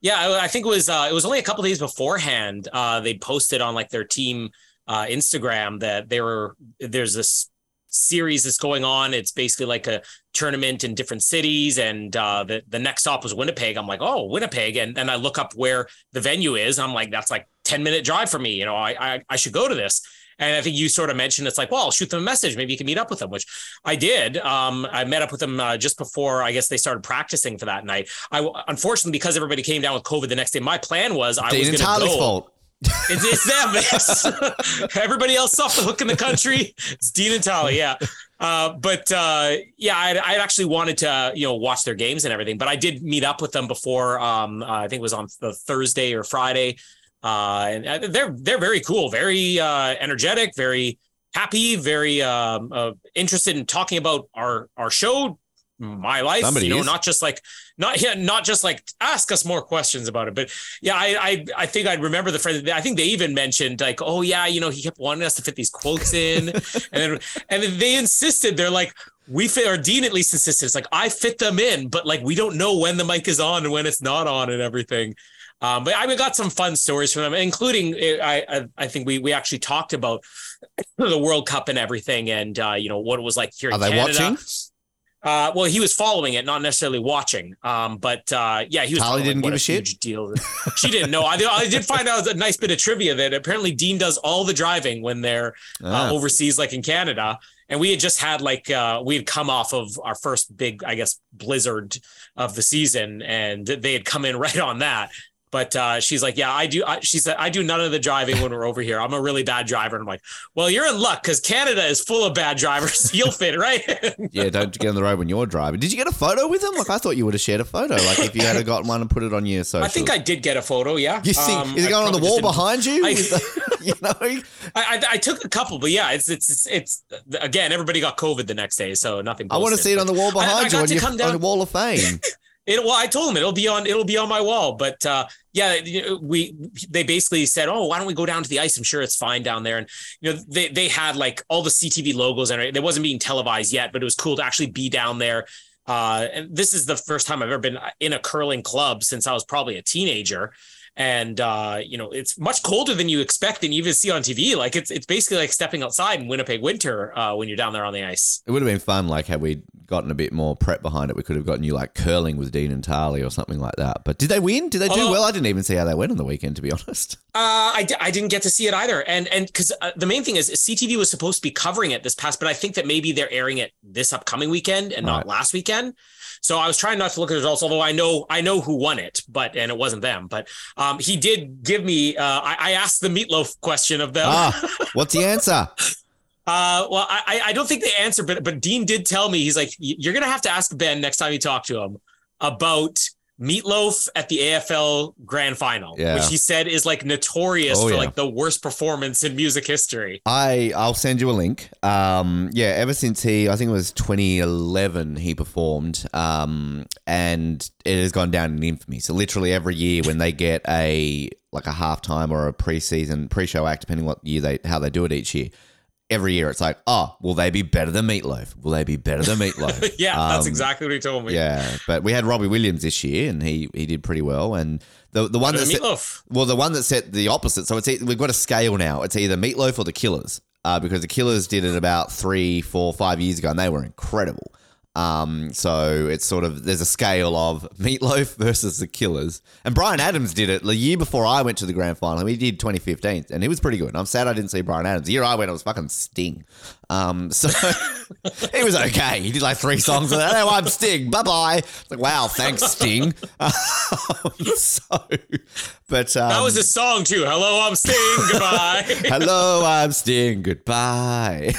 yeah. I, I think it was. Uh, it was only a couple days beforehand. Uh, they posted on like their team uh, Instagram that there are there's this series that's going on. It's basically like a tournament in different cities, and uh, the the next stop was Winnipeg. I'm like, oh, Winnipeg, and then I look up where the venue is. I'm like, that's like ten minute drive for me. You know, I I, I should go to this. And I think you sort of mentioned it's like, well, I'll shoot them a message. Maybe you can meet up with them, which I did. Um, I met up with them uh, just before I guess they started practicing for that night. I unfortunately because everybody came down with COVID the next day. My plan was I and was going to go. fault. It's, it's them. It's- everybody else off the hook in the country. It's Dean and Tahli. Yeah. Uh, but uh, yeah, I actually wanted to you know watch their games and everything, but I did meet up with them before. Um, uh, I think it was on the Thursday or Friday. Uh, and uh, they're they're very cool, very uh, energetic, very happy, very um, interested in talking about our our show, my life. Somebody you know, is. not just like not yeah, not just like ask us more questions about it, but yeah, I I, I think I remember the friend. I think they even mentioned like, oh yeah, you know, he kept wanting us to fit these quotes in, and then and then they insisted. They're like. We fit, or Dean at least insisted. It's like I fit them in, but like we don't know when the mic is on and when it's not on and everything. Um, but I got some fun stories from them, including I I, I think we we actually talked about the World Cup and everything, and uh, you know what it was like here Are in they Canada. watching? Uh, well, he was following it, not necessarily watching. Um, but uh, yeah, he was. Following didn't give a shit? huge Deal. She didn't know. I, did- I did find out a nice bit of trivia that apparently Dean does all the driving when they're Ah. uh, overseas, like in Canada. And we had just had like uh, we had come off of our first big, I guess, blizzard of the season, and they had come in right on that. But uh, she's like, yeah, I do. I, she said, I do none of the driving when we're over here. I'm a really bad driver. And I'm like, well, you're in luck because Canada is full of bad drivers. You'll fit right. Yeah, don't get on the road when you're driving. Did you get a photo with him? Like I thought you would have shared a photo. Like if you had gotten one and put it on your social. I think I did get a photo. Yeah. You think Um, is it going on the wall behind you? I- the- you know, I, I, I took a couple, but yeah, it's it's it's again. Everybody got COVID the next day, so nothing. I want to see it on the wall behind you on to your, come on down- your wall of fame. It, well, I told him it'll be on it'll be on my wall, but uh, yeah, we they basically said, oh, why don't we go down to the ice? I'm sure it's fine down there, and you know they they had like all the CTV logos and it wasn't being televised yet, but it was cool to actually be down there. Uh, and this is the first time I've ever been in a curling club since I was probably a teenager. And uh, you know, it's much colder than you expect and you even see on TV. Like it's it's basically like stepping outside in Winnipeg winter uh, when you're down there on the ice. It would have been fun, like had we gotten a bit more prep behind it. We could have gotten you like curling with Dean and Tahli or something like that. But did they win? Did they do Although- well? I didn't even see how they went on the weekend, to be honest. Uh, I, I didn't get to see it either, and and because uh, the main thing is CTV was supposed to be covering it this past, but I think that maybe they're airing it this upcoming weekend and Right. not last weekend. So I was trying not to look at the results, although I know I know who won it, but and it wasn't them. But um, he did give me. Uh, I, I asked the meatloaf question of them. Ah, what's the answer? Uh, well, I I- don't think they answered, but but Dean did tell me he's like you're gonna have to ask Ben next time you talk to him about Meatloaf at the AFL Grand Final, Yeah. which he said is like notorious Oh, for yeah. like the worst performance in music history. I I'll send you a link. Um, yeah, ever since he, I think it was 2011, he performed, um, and it has gone down in infamy. So literally every year when they get a like a halftime or a preseason pre-show act, depending what year they how they do it each year. Every year it's like, oh, will they be better than Meatloaf? Will they be better than Meatloaf? Yeah, that's Um, exactly what he told me. Yeah, but we had Robbie Williams this year, and he he did pretty well. And the the one that set, Meatloaf. well, the one that set the opposite. So it's we've got a scale now. It's either Meatloaf or the Killers, uh, because the Killers did it about three, four, five years ago, and they were incredible. Um, so it's sort of there's a scale of Meatloaf versus the Killers, and Bryan Adams did it the year before I went to the grand final. He did 2015, and he was pretty good. I'm sad I didn't see Bryan Adams. The year I went, it was fucking Sting. Um, so he was okay. He did like three songs. And, oh, I'm Sting. Bye bye. Like wow, thanks Sting. Um, so, but um, That was a song too. Hello, I'm Sting. Goodbye. Hello, I'm Sting. Goodbye.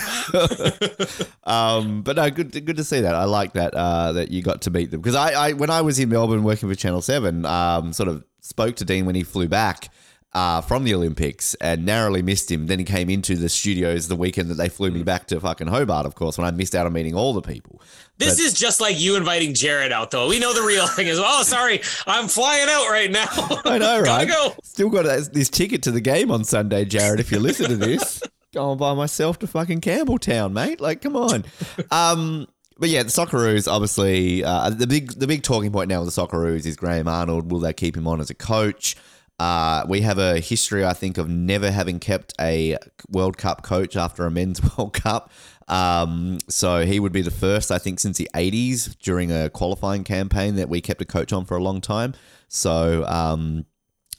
um, but no, good, good to see that. I like that uh, that you got to meet them because I, I, when I was in Melbourne working for Channel Seven, um, sort of spoke to Dean when he flew back. Uh, from the Olympics and narrowly missed him. Then he came into the studios the weekend that they flew me back to fucking Hobart, of course, when I missed out on meeting all the people. This But- is just like you inviting Jared out, though. We know the real thing is, oh, sorry, I'm flying out right now. I know, right? go. Still got this ticket to the game on Sunday, Jared. If you listen to this, going by myself to fucking Campbelltown, mate. Like, come on. Um, but yeah, the Socceroos obviously uh, the big the big talking point now with the Socceroos is Graham Arnold. Will they keep him on as a coach? Uh, we have a history, I think, of never having kept a World Cup coach after a men's World Cup. Um, so he would be the first, I think, since the 80s during a qualifying campaign that we kept a coach on for a long time. So, um,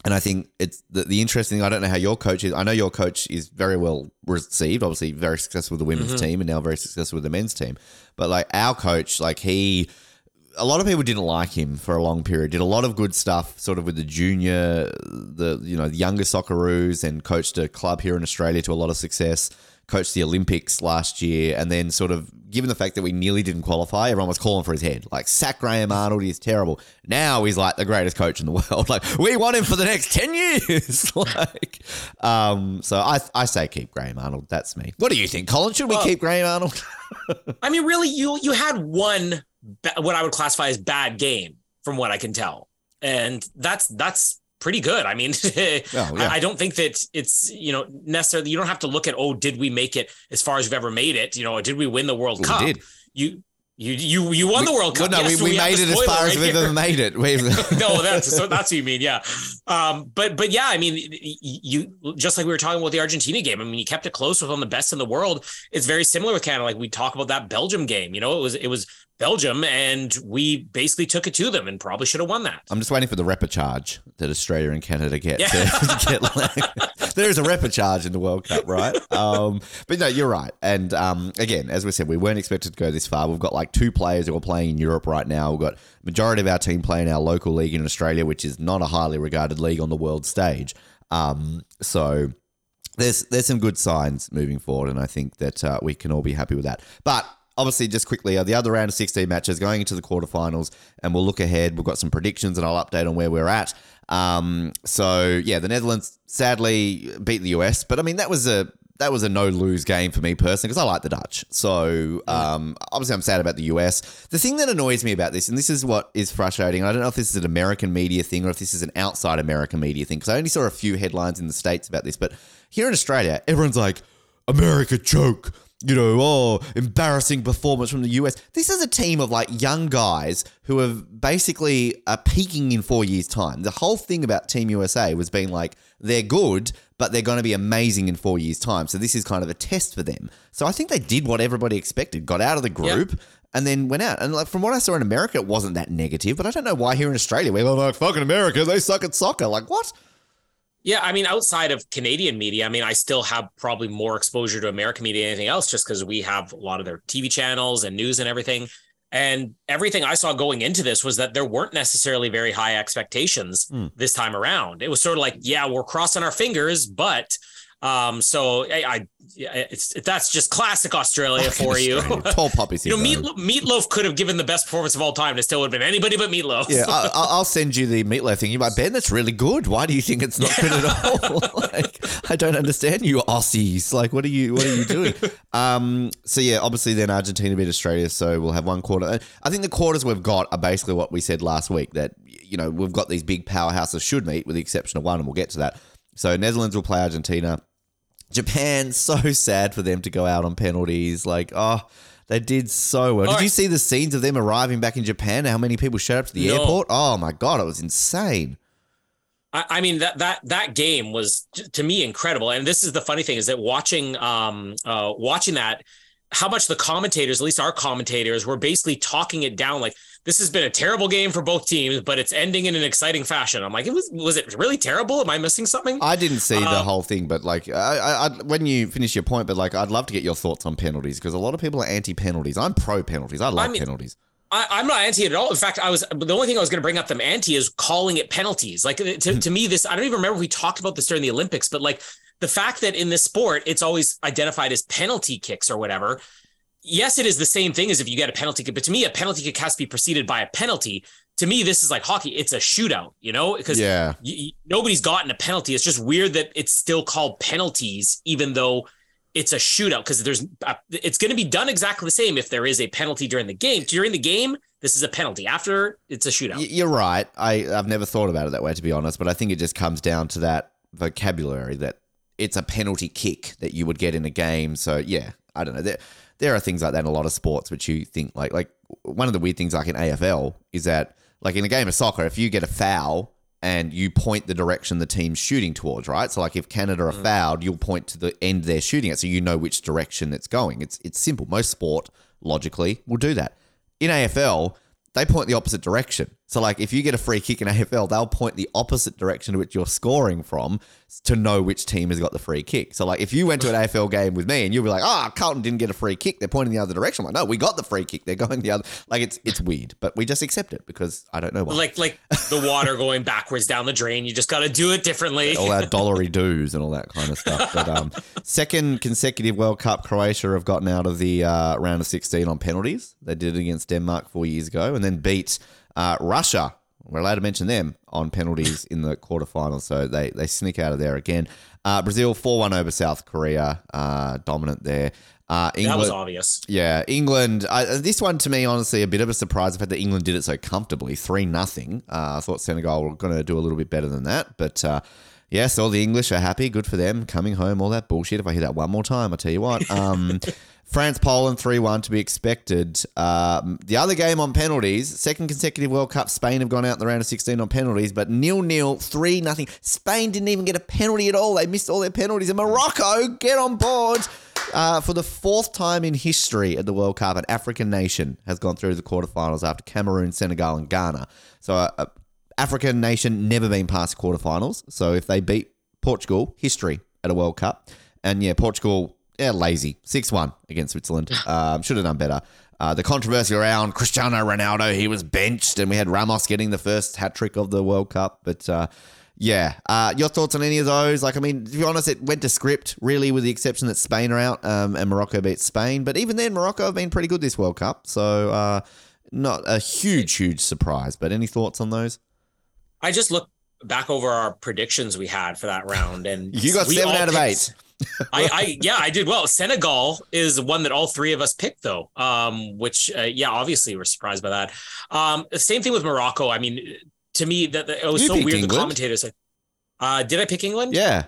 and I think it's the, the interesting thing. I don't know how your coach is. I know your coach is very well received, obviously very successful with the women's team and now very successful with the men's team. But like our coach, like he a lot of people didn't like him for a long period. Did a lot of good stuff, sort of with the junior, the you know the younger Socceroos, and coached a club here in Australia to a lot of success. Coached the Olympics last year, and then sort of given the fact that we nearly didn't qualify, everyone was calling for his head. Like sack Graham Arnold, he's terrible. Now he's like the greatest coach in the world. Like we want him for the next ten years. like, um, so I I say keep Graham Arnold. That's me. What do you think, Colin? Should we Well- keep Graham Arnold? I mean, really, you you had one what I would classify as bad game, from what I can tell, and that's that's pretty good. I mean, yeah. I, don't think that it's you know necessarily you don't have to look at oh did we make it as far as we've ever made it you know did we win the World We Cup? did. You you you you won the World Well, Cup. no, Yes, we, we have made it as far as we've ever made it. No, that's so that's what you mean, yeah. Um, but but yeah, I mean, you just like we were talking about the Argentina game. I mean, you kept it close with one of the best in the world. It's very similar with Canada. Like we talk about that Belgium game. You know, it was it was Belgium, and we basically took it to them, and probably should have won that. I'm just waiting for the repechage that Australia and Canada get. Yeah. To, get like, there is a repechage in the World Cup, right? Um, but no, you're right. And um, again, as we said, we weren't expected to go this far. We've got like two players who are playing in Europe right now. We've got majority of our team playing our local league in Australia, which is not a highly regarded league on the world stage. Um, so there's there's some good signs moving forward, and I think that uh, we can all be happy with that. But obviously, just quickly, uh, the other round of 16 matches going into the quarterfinals, and we'll look ahead. We've got some predictions, and I'll update on where we're at. Um, so yeah, the Netherlands sadly beat the US, but I mean that was a that was a no lose game for me personally because I like the Dutch. So um, obviously, I'm sad about the US. The thing that annoys me about this, and this is what is frustrating, I don't know if this is an American media thing or if this is an outside American media thing because I only saw a few headlines in the States about this, but here in Australia, everyone's like, America choke. You know, oh, embarrassing performance from the US. This is a team of like young guys who have basically are peaking in four years' time. The whole thing about Team USA was being like, they're good, but they're going to be amazing in four years' time. So this is kind of a test for them. So I think they did what everybody expected, got out of the group. And then went out, and like from what I saw in America, it wasn't that negative. But I don't know why here in Australia we're like fucking America. They suck at soccer. Like what? Yeah, I mean, outside of Canadian media, I mean, I still have probably more exposure to American media than anything else, just because we have a lot of their TV channels and news and everything. And everything I saw going into this was that there weren't necessarily very high expectations Hmm. this time around. It was sort of like, yeah, we're crossing our fingers, but um, so I, I yeah, it's that's just classic Australia for you. Tall poppy you know. Meat, Meatloaf could have given the best performance of all time. and It still would have been anybody but Meatloaf. Yeah, I, I- I'll send you the meatloaf thing. You're like, Ben, that's really good. Why do you think it's not good at all? like, I don't understand you Aussies. Like, what are you, what are you doing? um, so yeah, obviously then Argentina beat Australia, so we'll have one quarter. I think the quarters we've got are basically what we said last week that you know we've got these big powerhouses should meet, with the exception of one, and we'll get to that. So Netherlands will play Argentina. Japan, so sad for them to go out on penalties. Like, oh, they did so well. All did you see the scenes of them arriving back in Japan? How many people showed up to the No. airport? Oh my god, it was insane. I, I mean that that that game was to me incredible, and this is the funny thing is that watching um uh watching that, how much the commentators, at least our commentators, were basically talking it down like this has been a terrible game for both teams, but it's ending in an exciting fashion. I'm like, it was was it really terrible? Am I missing something? I didn't see the Uh, whole thing, but like, I, I, when you finish your point, but like, I'd love to get your thoughts on penalties because a lot of people are anti penalties. I'm pro penalties. I love I mean- penalties. I, I'm not anti it at all. In fact, I was the only thing I was going to bring up them anti is calling it penalties. Like to, to me, this I don't even remember if we talked about this during the Olympics, but like the fact that in this sport it's always identified as penalty kicks or whatever. Yes, it is the same thing as if you get a penalty kick, but to me, a penalty kick has to be preceded by a penalty. To me, this is like hockey. It's a shootout, you know, because Yeah. y- y- nobody's gotten a penalty. It's just weird that it's still called penalties, even though it's a shootout. Because there's, uh, it's going to be done exactly the same if there is a penalty during the game. During the game, this is a penalty. After, it's a shootout. You're right. I, I've never thought about it that way, to be honest, but I think it just comes down to that vocabulary that it's a penalty kick that you would get in a game. So, yeah, I don't know. There, there are things like that in a lot of sports which you think, like, like one of the weird things, like in AFL, is that, like in a game of soccer, if you get a foul and you point the direction the team's shooting towards, right? So, like if Canada are mm. fouled, you'll point to the end they're shooting at so you know which direction it's going. It's, it's simple. Most sport, logically, will do that. In AFL, they point the opposite direction. So, like, if you get a free kick in AFL, they'll point the opposite direction to which you're scoring from to know which team has got the free kick. So, like, if you went to an AFL game with me and you'll be like, "Ah, oh, Carlton didn't get a free kick," they're pointing the other direction. I'm like, no, we got the free kick. They're going the other. Like, it's it's weird, but we just accept it because I don't know why. Like like the water going backwards down the drain. You just got to do it differently. all our dollary dues and all that kind of stuff. But um, second consecutive World Cup, Croatia have gotten out of the uh, round of 16 on penalties. They did it against Denmark four years ago, and then beat uh, Russia. We're allowed to mention them on penalties in the quarterfinals, so they they sneak out of there again. Uh, Brazil four one over South Korea, uh, dominant there. Uh, England, that was obvious. yeah, England. I, this one to me, honestly, a bit of a surprise. The fact that England did it so comfortably, three nothing. Uh, I thought Senegal were going to do a little bit better than that, but uh, yes, all the English are happy. Good for them. Coming home, all that bullshit. If I hear that one more time, I tell you what. Um, France Poland three one to be expected. Um, the other game on penalties, second consecutive World Cup. Spain have gone out in the round of sixteen on penalties, but nil nil three nothing. Spain didn't even get a penalty at all. They missed all their penalties. And Morocco get on board. Uh, for the fourth time in history at the World Cup, an African nation has gone through the quarterfinals after Cameroon, Senegal, and Ghana. So, uh, uh, African nation never been past quarterfinals. So, if they beat Portugal, history at a World Cup. And yeah, Portugal, yeah, lazy. 6 1 against Switzerland. Um, should have done better. Uh, the controversy around Cristiano Ronaldo, he was benched, and we had Ramos getting the first hat trick of the World Cup. But uh, yeah, uh, your thoughts on any of those? Like, I mean, to be honest, it went to script, really, with the exception that Spain are out um, and Morocco beat Spain. But even then, Morocco have been pretty good this World Cup. So, uh, not a huge, huge surprise. But any thoughts on those? I just look back over our predictions we had for that round, and You got seven out of eight. I, I yeah, I did well. Senegal is one that all three of us picked, though. Um, which uh, yeah, obviously we're surprised by that. Um, same thing with Morocco. I mean, to me, that, that- it was You so weird. The England. commentators. Uh, did I pick England? Yeah.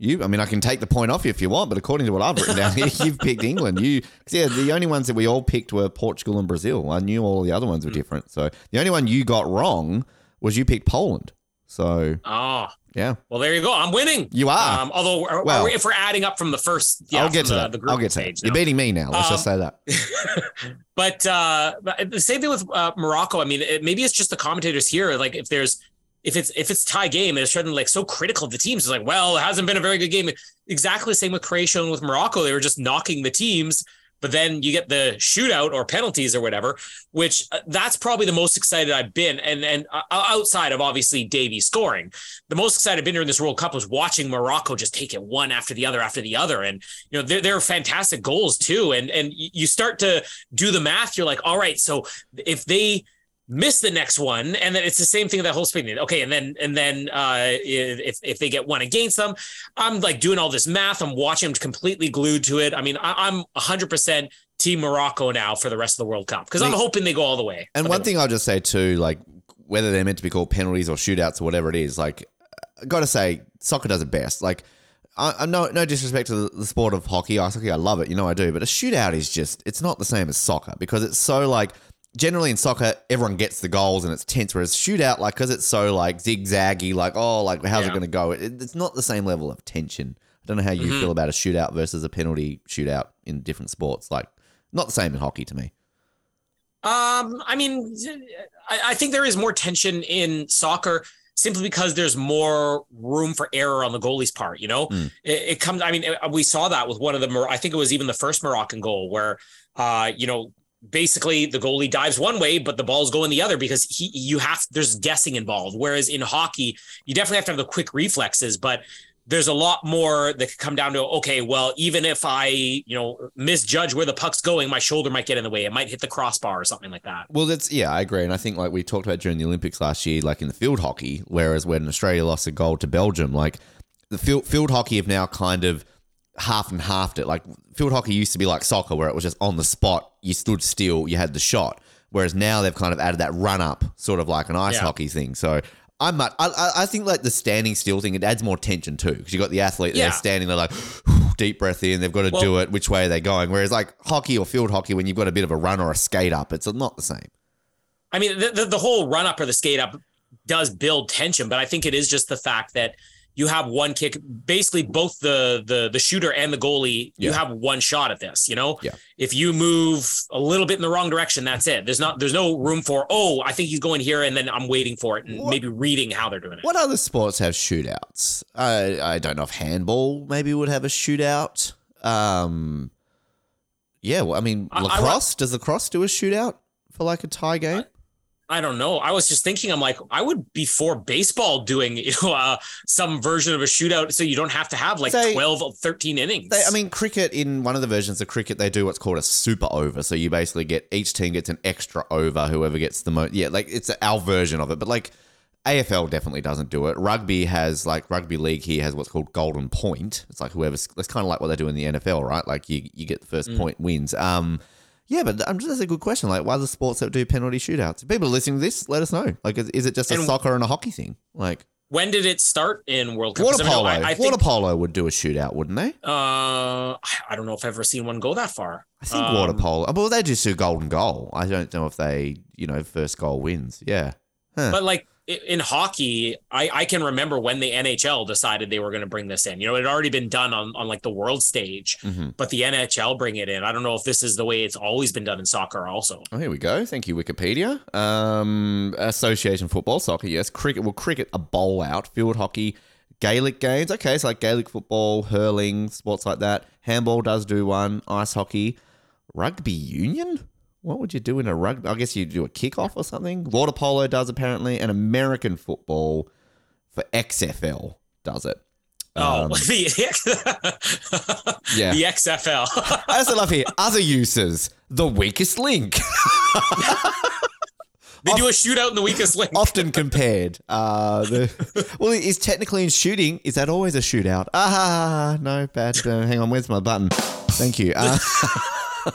You, I mean, I can take the point off you if you want, but according to what I've written down here, you've picked England. You, yeah, the only ones that we all picked were Portugal and Brazil. I knew all the other ones were different. So the only one you got wrong was you picked Poland. So Oh, yeah, well, there you go. I'm winning. You are. Um, although, are- are Well- we- if we're adding up from the first, yeah, I'll get to the, that. The group I'll get to stage that. You're beating me now. Let's just say Um, that. but uh but the same thing with uh, Morocco. I mean, it, maybe it's just the commentators here. Like, if there's if it's if it's tie game, they're suddenly like so critical of the teams. It's like, well, it hasn't been a very good game. Exactly the same with Croatia and with Morocco. They were just knocking the teams. But then you get the shootout or penalties or whatever, which uh, that's probably the most excited I've been. And and uh, outside of obviously Davy scoring, the most excited I've been during this World Cup was watching Morocco just take it one after the other after the other. And you know they're, they're fantastic goals too. And and you start to do the math. You're like, all right, so if they miss the next one and then it's the same thing that whole Spain did. Okay, and then and then uh if if they get one against them, I'm like doing all this math. I'm watching. I'm completely glued to it. I mean, I, I'm 100 percent Team Morocco now for the rest of the World Cup because I'm hoping they go all the way. And one thing I'll just say too, like whether they're meant to be called penalties or shootouts or whatever it is, like I got to say, soccer does it best. Like, I, I no no disrespect to the, the sport of hockey, ice hockey, I love it, you know I do, but a shootout is just it's not the same as soccer because it's so like generally in soccer everyone gets the goals and it's tense, whereas shootout like because it's so like zigzaggy, like oh like how's it going to go? It, it's not the same level of tension. I don't know how you Mm-hmm. feel about a shootout versus a penalty shootout in different sports. Like, not the same in hockey to me. Um, I mean, I, I think there is more tension in soccer simply because there's more room for error on the goalie's part. You know, Mm. it, it comes. I mean, uh, we saw that with one of the. I think it was even the first Moroccan goal where, uh, you know, basically the goalie dives one way, but the ball's going the other because he you have there's guessing involved. Whereas in hockey, you definitely have to have the quick reflexes, but there's a lot more that could come down to okay, well, even if I, you know, misjudge where the puck's going, my shoulder might get in the way. It might hit the crossbar or something like that. Well, that's yeah, I agree, and I think like we talked about during the Olympics last year, like in the field hockey, whereas when Australia lost a goal to Belgium, like the field field hockey have now kind of half and halved it. Like field hockey used to be like soccer, where it was just on the spot, you stood still, you had the shot. Whereas now they've kind of added that run up, sort of like an ice Yeah. hockey thing. So I'm much, I, I think like the standing still thing, it adds more tension too, because you've got the athlete there Yeah. standing there like deep breath in, they've got to Well- do it. Which way are they going? Whereas like hockey or field hockey, when you've got a bit of a run or a skate up, it's not the same. I mean, the, the, the whole run up or the skate up does build tension, but I think it is just the fact that you have one kick. Basically, both the the the shooter and the goalie, you have one shot at this. You know, Yeah. if you move a little bit in the wrong direction, that's it. There's not there's no room for oh, I think he's going here, and then I'm waiting for it and What- maybe reading how they're doing it. What other sports have shootouts? I I don't know if handball maybe would have a shootout. Um, yeah, well, I mean, I- I- lacrosse. does lacrosse do a shootout for like a tie game? I don't know. I was just thinking, I'm like, I would be for baseball doing you know uh, some version of a shootout, so you don't have to have like They- 12 or 13 innings. They, I mean, cricket in one of the versions of cricket, they do what's called a super over. So you basically get each team gets an extra over. Whoever gets the most, yeah, like it's our version of it. But like AFL definitely doesn't do it. Rugby has like rugby league here has what's called golden point. It's like whoever's. That's kind of like what they do in the NFL, right? Like you you get the first point wins. Um. Yeah, but I'm just that's a good question. Like, why are the sports that do penalty shootouts? If people are listening to this, let us know. Like, is, is it just a And- soccer and a hockey thing? Like, when did it start in World Cup? water 'Cause I mean, polo. I, I water polo would do a shootout, wouldn't they? uh, I don't know if I've ever seen one go that far. I think Um, water polo. Well, they just do golden goal. I don't know if they, you know, first goal wins. Yeah. Huh. But like in hockey, I, I can remember when the NHL decided they were going to bring this in. You know, it had already been done on, on like the world stage, Mhm. but the NHL bring it in. I don't know if this is the way it's always been done in soccer. Also, Oh, here we go. Thank you, Wikipedia. Um, association football, soccer, yes. Cricket, well, cricket, a bowl out. Field hockey, Gaelic games. Okay, so like Gaelic football, hurling, sports like that. Handball does do one. Ice hockey, rugby union. What would you do in a rugby? I guess you do a kickoff or something. Water polo does apparently, and American football for XFL does it. oh, Um, the Yeah. the XFL. I also love here other uses. The weakest link. they do a shootout in the weakest link. often compared. Uh, the, well, is technically in shooting. Is that always a shootout? Ah, no, bad. Uh, hang on, where's my button? Thank you. Uh,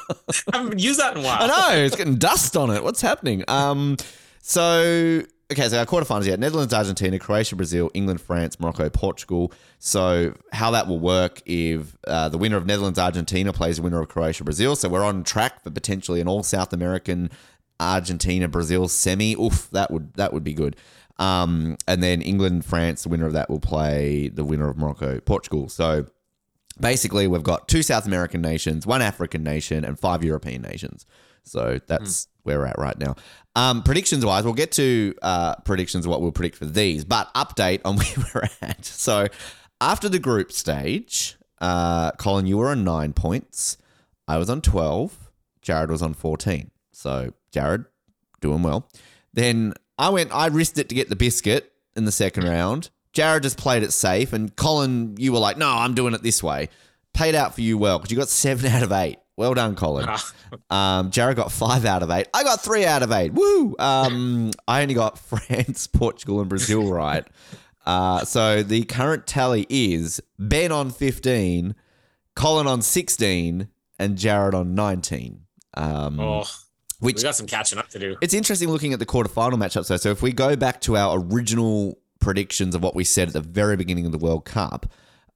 haven't used that in a while. I know it's getting dust on it. What's happening? Um, so okay, so our quarterfinals, yeah, Netherlands, Argentina, Croatia, Brazil, England, France, Morocco, Portugal. So how that will work if uh, the winner of Netherlands, Argentina plays the winner of Croatia, Brazil. So we're on track for potentially an all South American Argentina, Brazil semi. Oof, that would that would be good. Um, and then England, France, the winner of that will play the winner of Morocco, Portugal. So basically we've got two South American nations, one African nation, and five European nations. So that's where we're at right now. Um, predictions wise, we'll get to uh, predictions of what we'll predict for these, but update on where we're at. So after the group stage, uh, Colin, you were on nine points. I was on 12. Jared was on 14. So Jared, doing well. Then I went, I risked it to get the biscuit in the second round. Jared just played it safe. And Colin, you were like, no, I'm doing it this way. Paid out for you well because you got seven out of eight. Well done, Colin. Um, Jared got five out of eight. I got three out of eight. Woo! Um, I only got France, Portugal, and Brazil right. Uh, so the current tally is Ben on 15, Colin on 16, and Jared on 19. Um, Oh, which we got some catching up to do. it's interesting looking at the quarterfinal matchups though. So if we go back to our original predictions of what we said at the very beginning of the World Cup,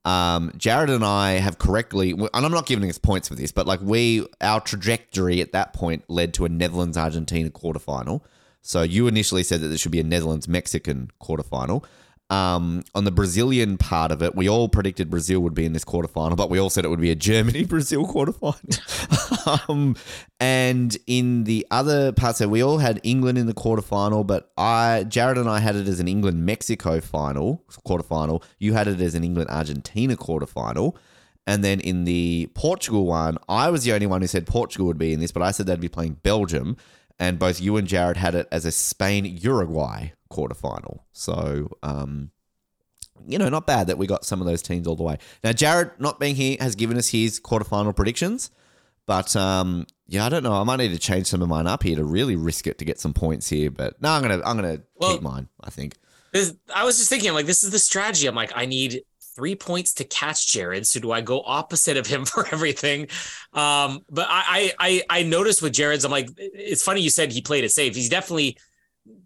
um, Jared and I have correctly, and I'm not giving us points for this, but like we, our trajectory at that point led to a Netherlands Argentina quarterfinal. So you initially said that there should be a Netherlands Mexican quarterfinal. Um, on the Brazilian part of it, we all predicted Brazil would be in this quarterfinal, but we all said it would be a Germany Brazil quarterfinal. um, and in the other part, so we all had England in the quarterfinal, but I, Jared and I had it as an England Mexico final quarterfinal. You had it as an England Argentina quarterfinal. And then in the Portugal one, I was the only one who said Portugal would be in this, but I said they'd be playing Belgium. And both you and Jared had it as a Spain Uruguay quarterfinal. So, um, you know, not bad that we got some of those teams all the way. Now, Jared, not being here, has given us his quarterfinal predictions. But um, yeah, I don't know. I might need to change some of mine up here to really risk it to get some points here. But no, I'm gonna I'm gonna Well- keep mine. I think. This, I was just thinking, I'm like, this is the strategy. I'm like, I need three points to catch Jared. So do I go opposite of him for everything? Um, but I, I, I, I noticed with Jared's, I'm like, it's funny you said he played it safe. He's definitely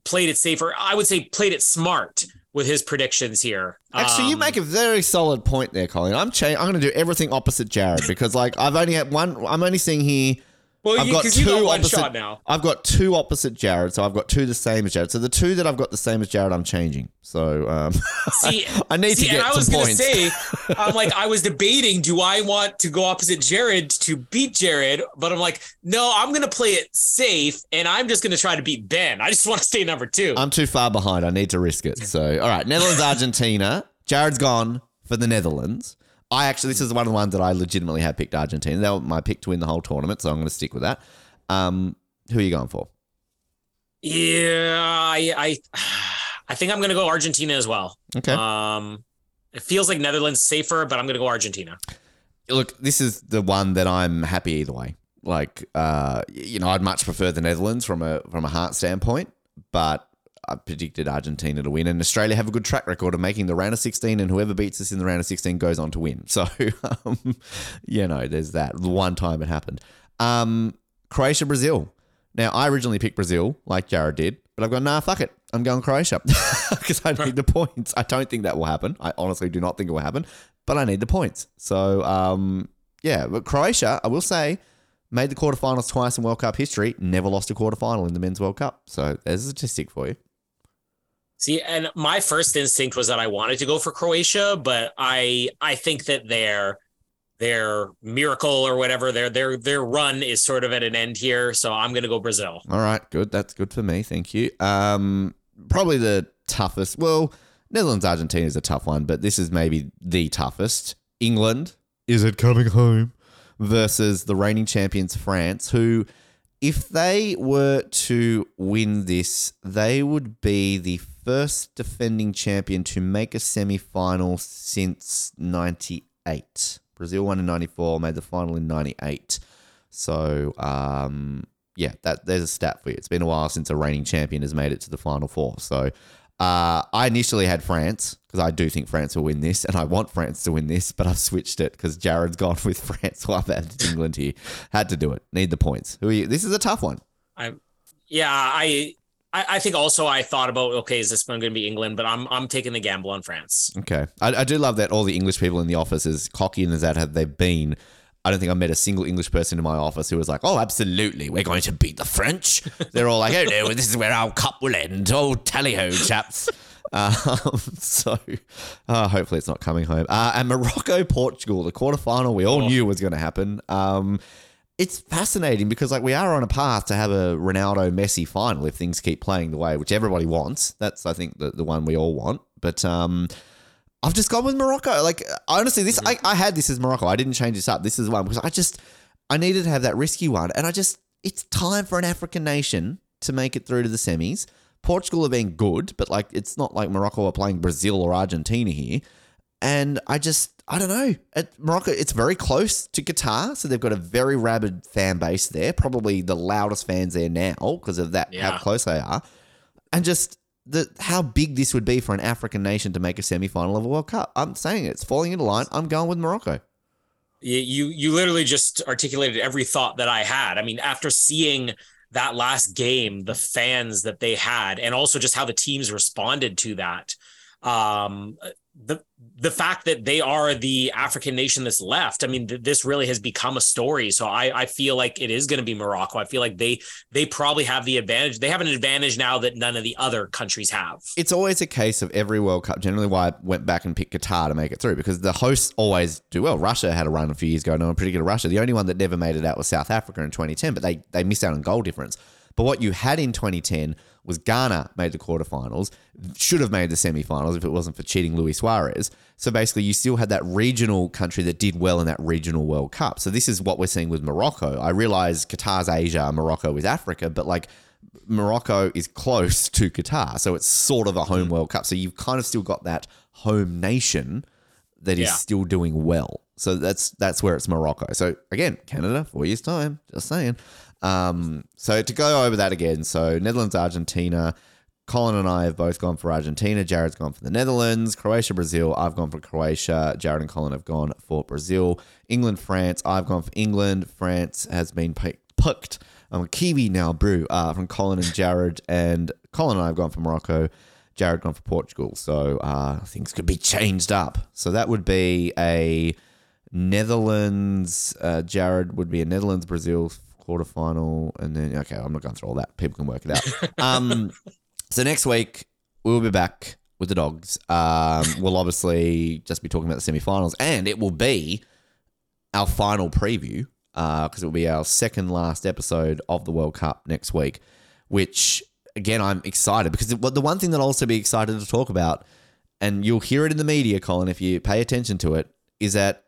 played it safer. I would say played it smart with his predictions here. Actually, you Um, make a very solid point there, Colin. I'm cha- I'm going to do everything opposite Jared because, like, I've only had one. I'm only seeing here Well, I've you- got two got one opposite. shot now. I've got two opposite Jared, so I've got two the same as Jared. So the two that I've got the same as Jared, I'm changing. So um, See, I need to see, get and I was gonna say, I'm like, I was debating, do I want to go opposite Jared to beat Jared? But I'm like, no, I'm gonna play it safe, and I'm just gonna try to beat Ben. I just want to stay number two. I'm too far behind. I need to risk it. So, all right, Netherlands, Argentina. Jared's gone for the Netherlands. I actually, this is one of the ones that I legitimately have picked Argentina. That was my pick to win the whole tournament, so I'm going to stick with that. Um, who are you going for? yeah, I, I, I think I'm gonna go Argentina as well. Okay. Um, it feels like Netherlands safer, but I'm gonna go Argentina. Look, this is the one that I'm happy either way. Like, uh, you know, I'd much prefer the Netherlands from a from a heart standpoint, but I predicted Argentina to win, and Australia have a good track record of making the round of 16, and whoever beats us in the round of 16 goes on to win. So, um, you know, there's that. One time it happened. Um, Croatia, Brazil. Now, I originally picked Brazil, like Jared did, but I've gone, nah, fuck it. I'm going Croatia because I need the points. I don't think that will happen. I honestly do not think it will happen, but I need the points. So, um, yeah, but Croatia, I will say, made the quarterfinals twice in World Cup history, never lost a quarterfinal in the Men's World Cup. So, there's a statistic for you. See, and my first instinct was that I wanted to go for Croatia, but I I think that their their miracle or whatever their their their run is sort of at an end here, so I'm gonna go Brazil. All right, good. That's good for me. Thank you. Um, probably the toughest. Well, Netherlands Argentina is a tough one, but this is maybe the toughest. England is it coming home versus the reigning champions France, who, if they were to win this, they would be the first defending champion to make a semi final since '98. Brazil won in '94, made the final in '98. So, um, yeah, that there's a stat for you. It's been a while since a reigning champion has made it to the final four. So, uh, I initially had France because I do think France will win this, and I want France to win this, but I've switched it because Jared's gone with France. So I've added England here. Had to do it. Need the points. Who are you? This is a tough one. I yeah, I I, I think also I thought about okay, is this one going to be England? But I'm I'm taking the gamble on France. Okay. I, I do love that all the English people in the office, as cocky and as that have they've been, I don't think I met a single English person in my office who was like, oh, absolutely, we're going to beat the French. They're all like, oh, no, this is where our cup will end. Oh, tally ho, chaps. Um, so uh, hopefully it's not coming home. Uh, and Morocco, Portugal, the quarterfinal we all knew was going to happen. Um, it's fascinating because like we are on a path to have a Ronaldo Messi final if things keep playing the way which everybody wants. That's I think the, the one we all want. But um, I've just gone with Morocco. Like honestly, this I, I had this as Morocco. I didn't change this up. This is the one because I just I needed to have that risky one, and I just it's time for an African nation to make it through to the semis. Portugal have been good, but like it's not like Morocco are playing Brazil or Argentina here. And I just I don't know. At Morocco, it's very close to Qatar, so they've got a very rabid fan base there. Probably the loudest fans there now because of that how close they are. And just the how big this would be for an African nation to make a semi final of a World Cup. I'm saying it. it's falling into line. I'm going with Morocco. You you, you literally just articulated every thought that I had. I mean, after seeing that last game, the fans that they had, and also just how the teams responded to that. Um, the the fact that they are the African nation that's left. I mean, th- this really has become a story. So I I feel like it is going to be Morocco. I feel like they they probably have the advantage. They have an advantage now that none of the other countries have. It's always a case of every World Cup. Generally, why I went back and picked Qatar to make it through because the hosts always do well. Russia had a run a few years ago. No one predicted Russia. The only one that never made it out was South Africa in 2010, but they they missed out on goal difference. But what you had in 2010 was Ghana made the quarterfinals, should have made the semifinals if it wasn't for cheating Luis Suarez. So basically, you still had that regional country that did well in that regional World Cup. So this is what we're seeing with Morocco. I realize Qatar's Asia, Morocco is Africa, but like Morocco is close to Qatar, so it's sort of a home mm. World Cup. So you've kind of still got that home nation that is Yeah. still doing well. So that's that's where it's Morocco. So again, Canada, four years time. Just saying. Um, so to go over that again, so Netherlands, Argentina. Colin and I have both gone for Argentina. Jared's gone for the Netherlands. Croatia, Brazil. I've gone for Croatia. Jared and Colin have gone for Brazil. England, France. I've gone for England. France has been picked. I'm a Kiwi now, brew uh, from Colin and Jared. And Colin and I have gone for Morocco. Jared gone for Portugal. So uh, things could be changed up. So that would be a Netherlands. Uh, Jared would be a Netherlands Brazil quarterfinal, and then okay, I'm not going through all that. People can work it out. um, so next week we'll be back with the dogs. Um, we'll obviously just be talking about the semi-finals, and it will be our final preview because it will be our second last episode of the World Cup next week. Which again, I'm excited because the the one thing that I'll also be excited to talk about, and you'll hear it in the media, Colin, if you pay attention to it, is that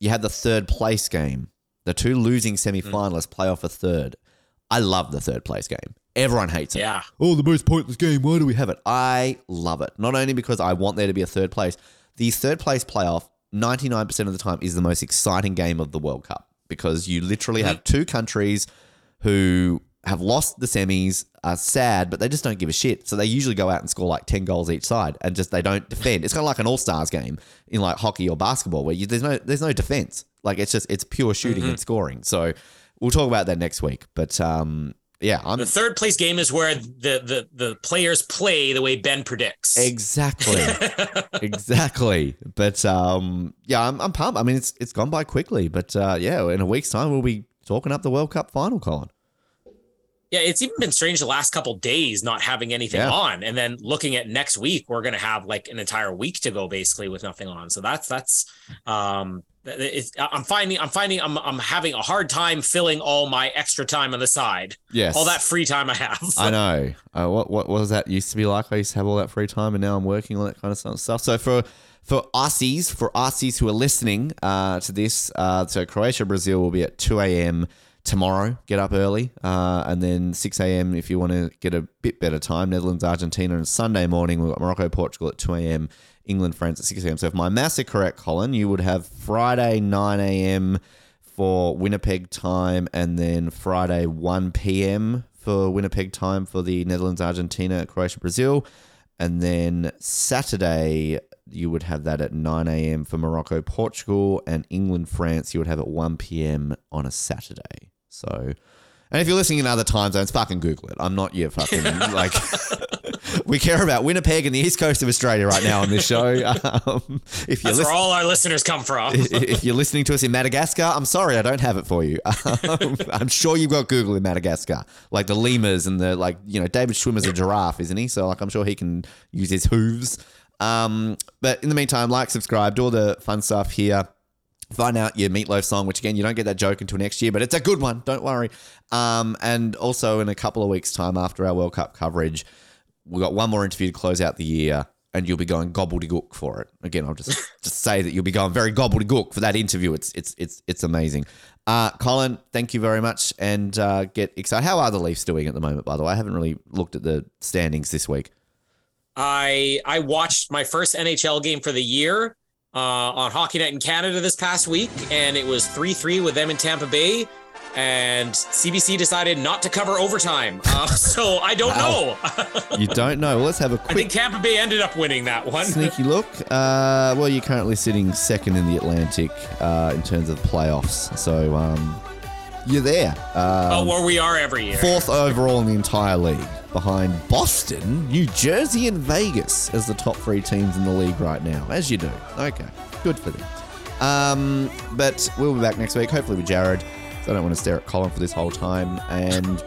you have the third place game. The two losing mm. semi-finalists play off a third. I love the third place game. Everyone hates it. Yeah. Oh, the most pointless game. Why do we have it? I love it. Not only because I want there to be a third place, the third place playoff, 99% of the time, is the most exciting game of the World Cup because you literally mm-hmm. have two countries who have lost the semis, are sad, but they just don't give a shit. So they usually go out and score like 10 goals each side and just they don't defend. It's kind of like an all-stars game in like hockey or basketball where you, there's no there's no defense. Like it's just it's pure shooting and scoring. So we'll talk about that next week. But um yeah, I'm The third place game is where the the the players play the way Ben predicts. Exactly. exactly. But um, yeah, I'm, I'm pumped. I mean, it's it's gone by quickly, but uh, yeah, in a week's time we'll be talking up the World Cup final, Colin. Yeah, it's even been strange the last couple days not having anything Yeah. on, and then looking at next week, we're gonna have like an entire week to go basically with nothing on. So that's that's um, it's, I'm finding I'm finding I'm I'm having a hard time filling all my extra time on the side, Yes. all that free time I have. I know. Uh, what what what was that used to be like? I used to have all that free time, and now I'm working all that kind of stuff- stuff. So for for Aussies, for Aussies who are listening uh, to this, uh, so Croatia Brazil will be at two a.m. tomorrow. Get up early, uh, and then six a.m. if you want to get a bit better time. Netherlands Argentina, and Sunday morning we've got Morocco Portugal at two a.m. England France at six a.m. So if my maths are correct, Colin, you would have Friday nine a.m. for Winnipeg time, and then Friday 1 p.m. for Winnipeg time for the Netherlands, Argentina, Croatia, Brazil. And then Saturday, you would have that at 9 a.m. for Morocco, Portugal, and England, France, you would have at 1 p.m. on a Saturday. So, and if you're listening in other time zones, fucking Google it. I'm not your fucking, like, we care about Winnipeg and the east coast of Australia right now on this show. Um, if you're That's where all our listeners come from. if you're listening to us in Madagascar, I'm sorry, I don't have it for you. Um, I'm sure you've got Google in Madagascar, like the lemurs and the like. You know, David Schwimmer's a giraffe, isn't he? So like, I'm sure he can use his hooves. Um, but in the meantime, like, subscribe, do all the fun stuff here. Find out your meatloaf song, which again, you don't get that joke until next year, but it's a good one. Don't worry. Um, and also in a couple of weeks' time after our World Cup coverage, we've got one more interview to close out the year, and you'll be going gobbledygook for it. Again, I'll just just say that you'll be going very gobbledygook for that interview. It's it's it's it's amazing. Uh, Colin, thank you very much, and uh, get excited. How are the Leafs doing at the moment? By the way, I haven't really looked at the standings this week. I I watched my first NHL game for the year uh, on Hockey Night in Canada this past week, and it was three three with them in Tampa Bay. And CBC decided not to cover overtime, uh, so I don't Wow. know. You don't know. Well, let's have a quick I think Tampa Bay ended up winning that one. sneaky look. Uh, well, you're currently sitting second in the Atlantic uh, in terms of the playoffs, so um, you're there. Oh, Um, where we are every year. fourth overall in the entire league, behind Boston, New Jersey, and Vegas as the top three teams in the league right now. As you do. Okay, good for them. Um, but we'll be back next week, hopefully with Jared. So I don't want to stare at Colin for this whole time. And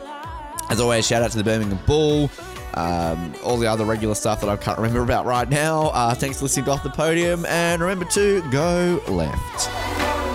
as always, shout out to the Birmingham Bull. Um, all the other regular stuff that I can't remember about right now. Uh, thanks for listening to Off the Podium. And remember to go left.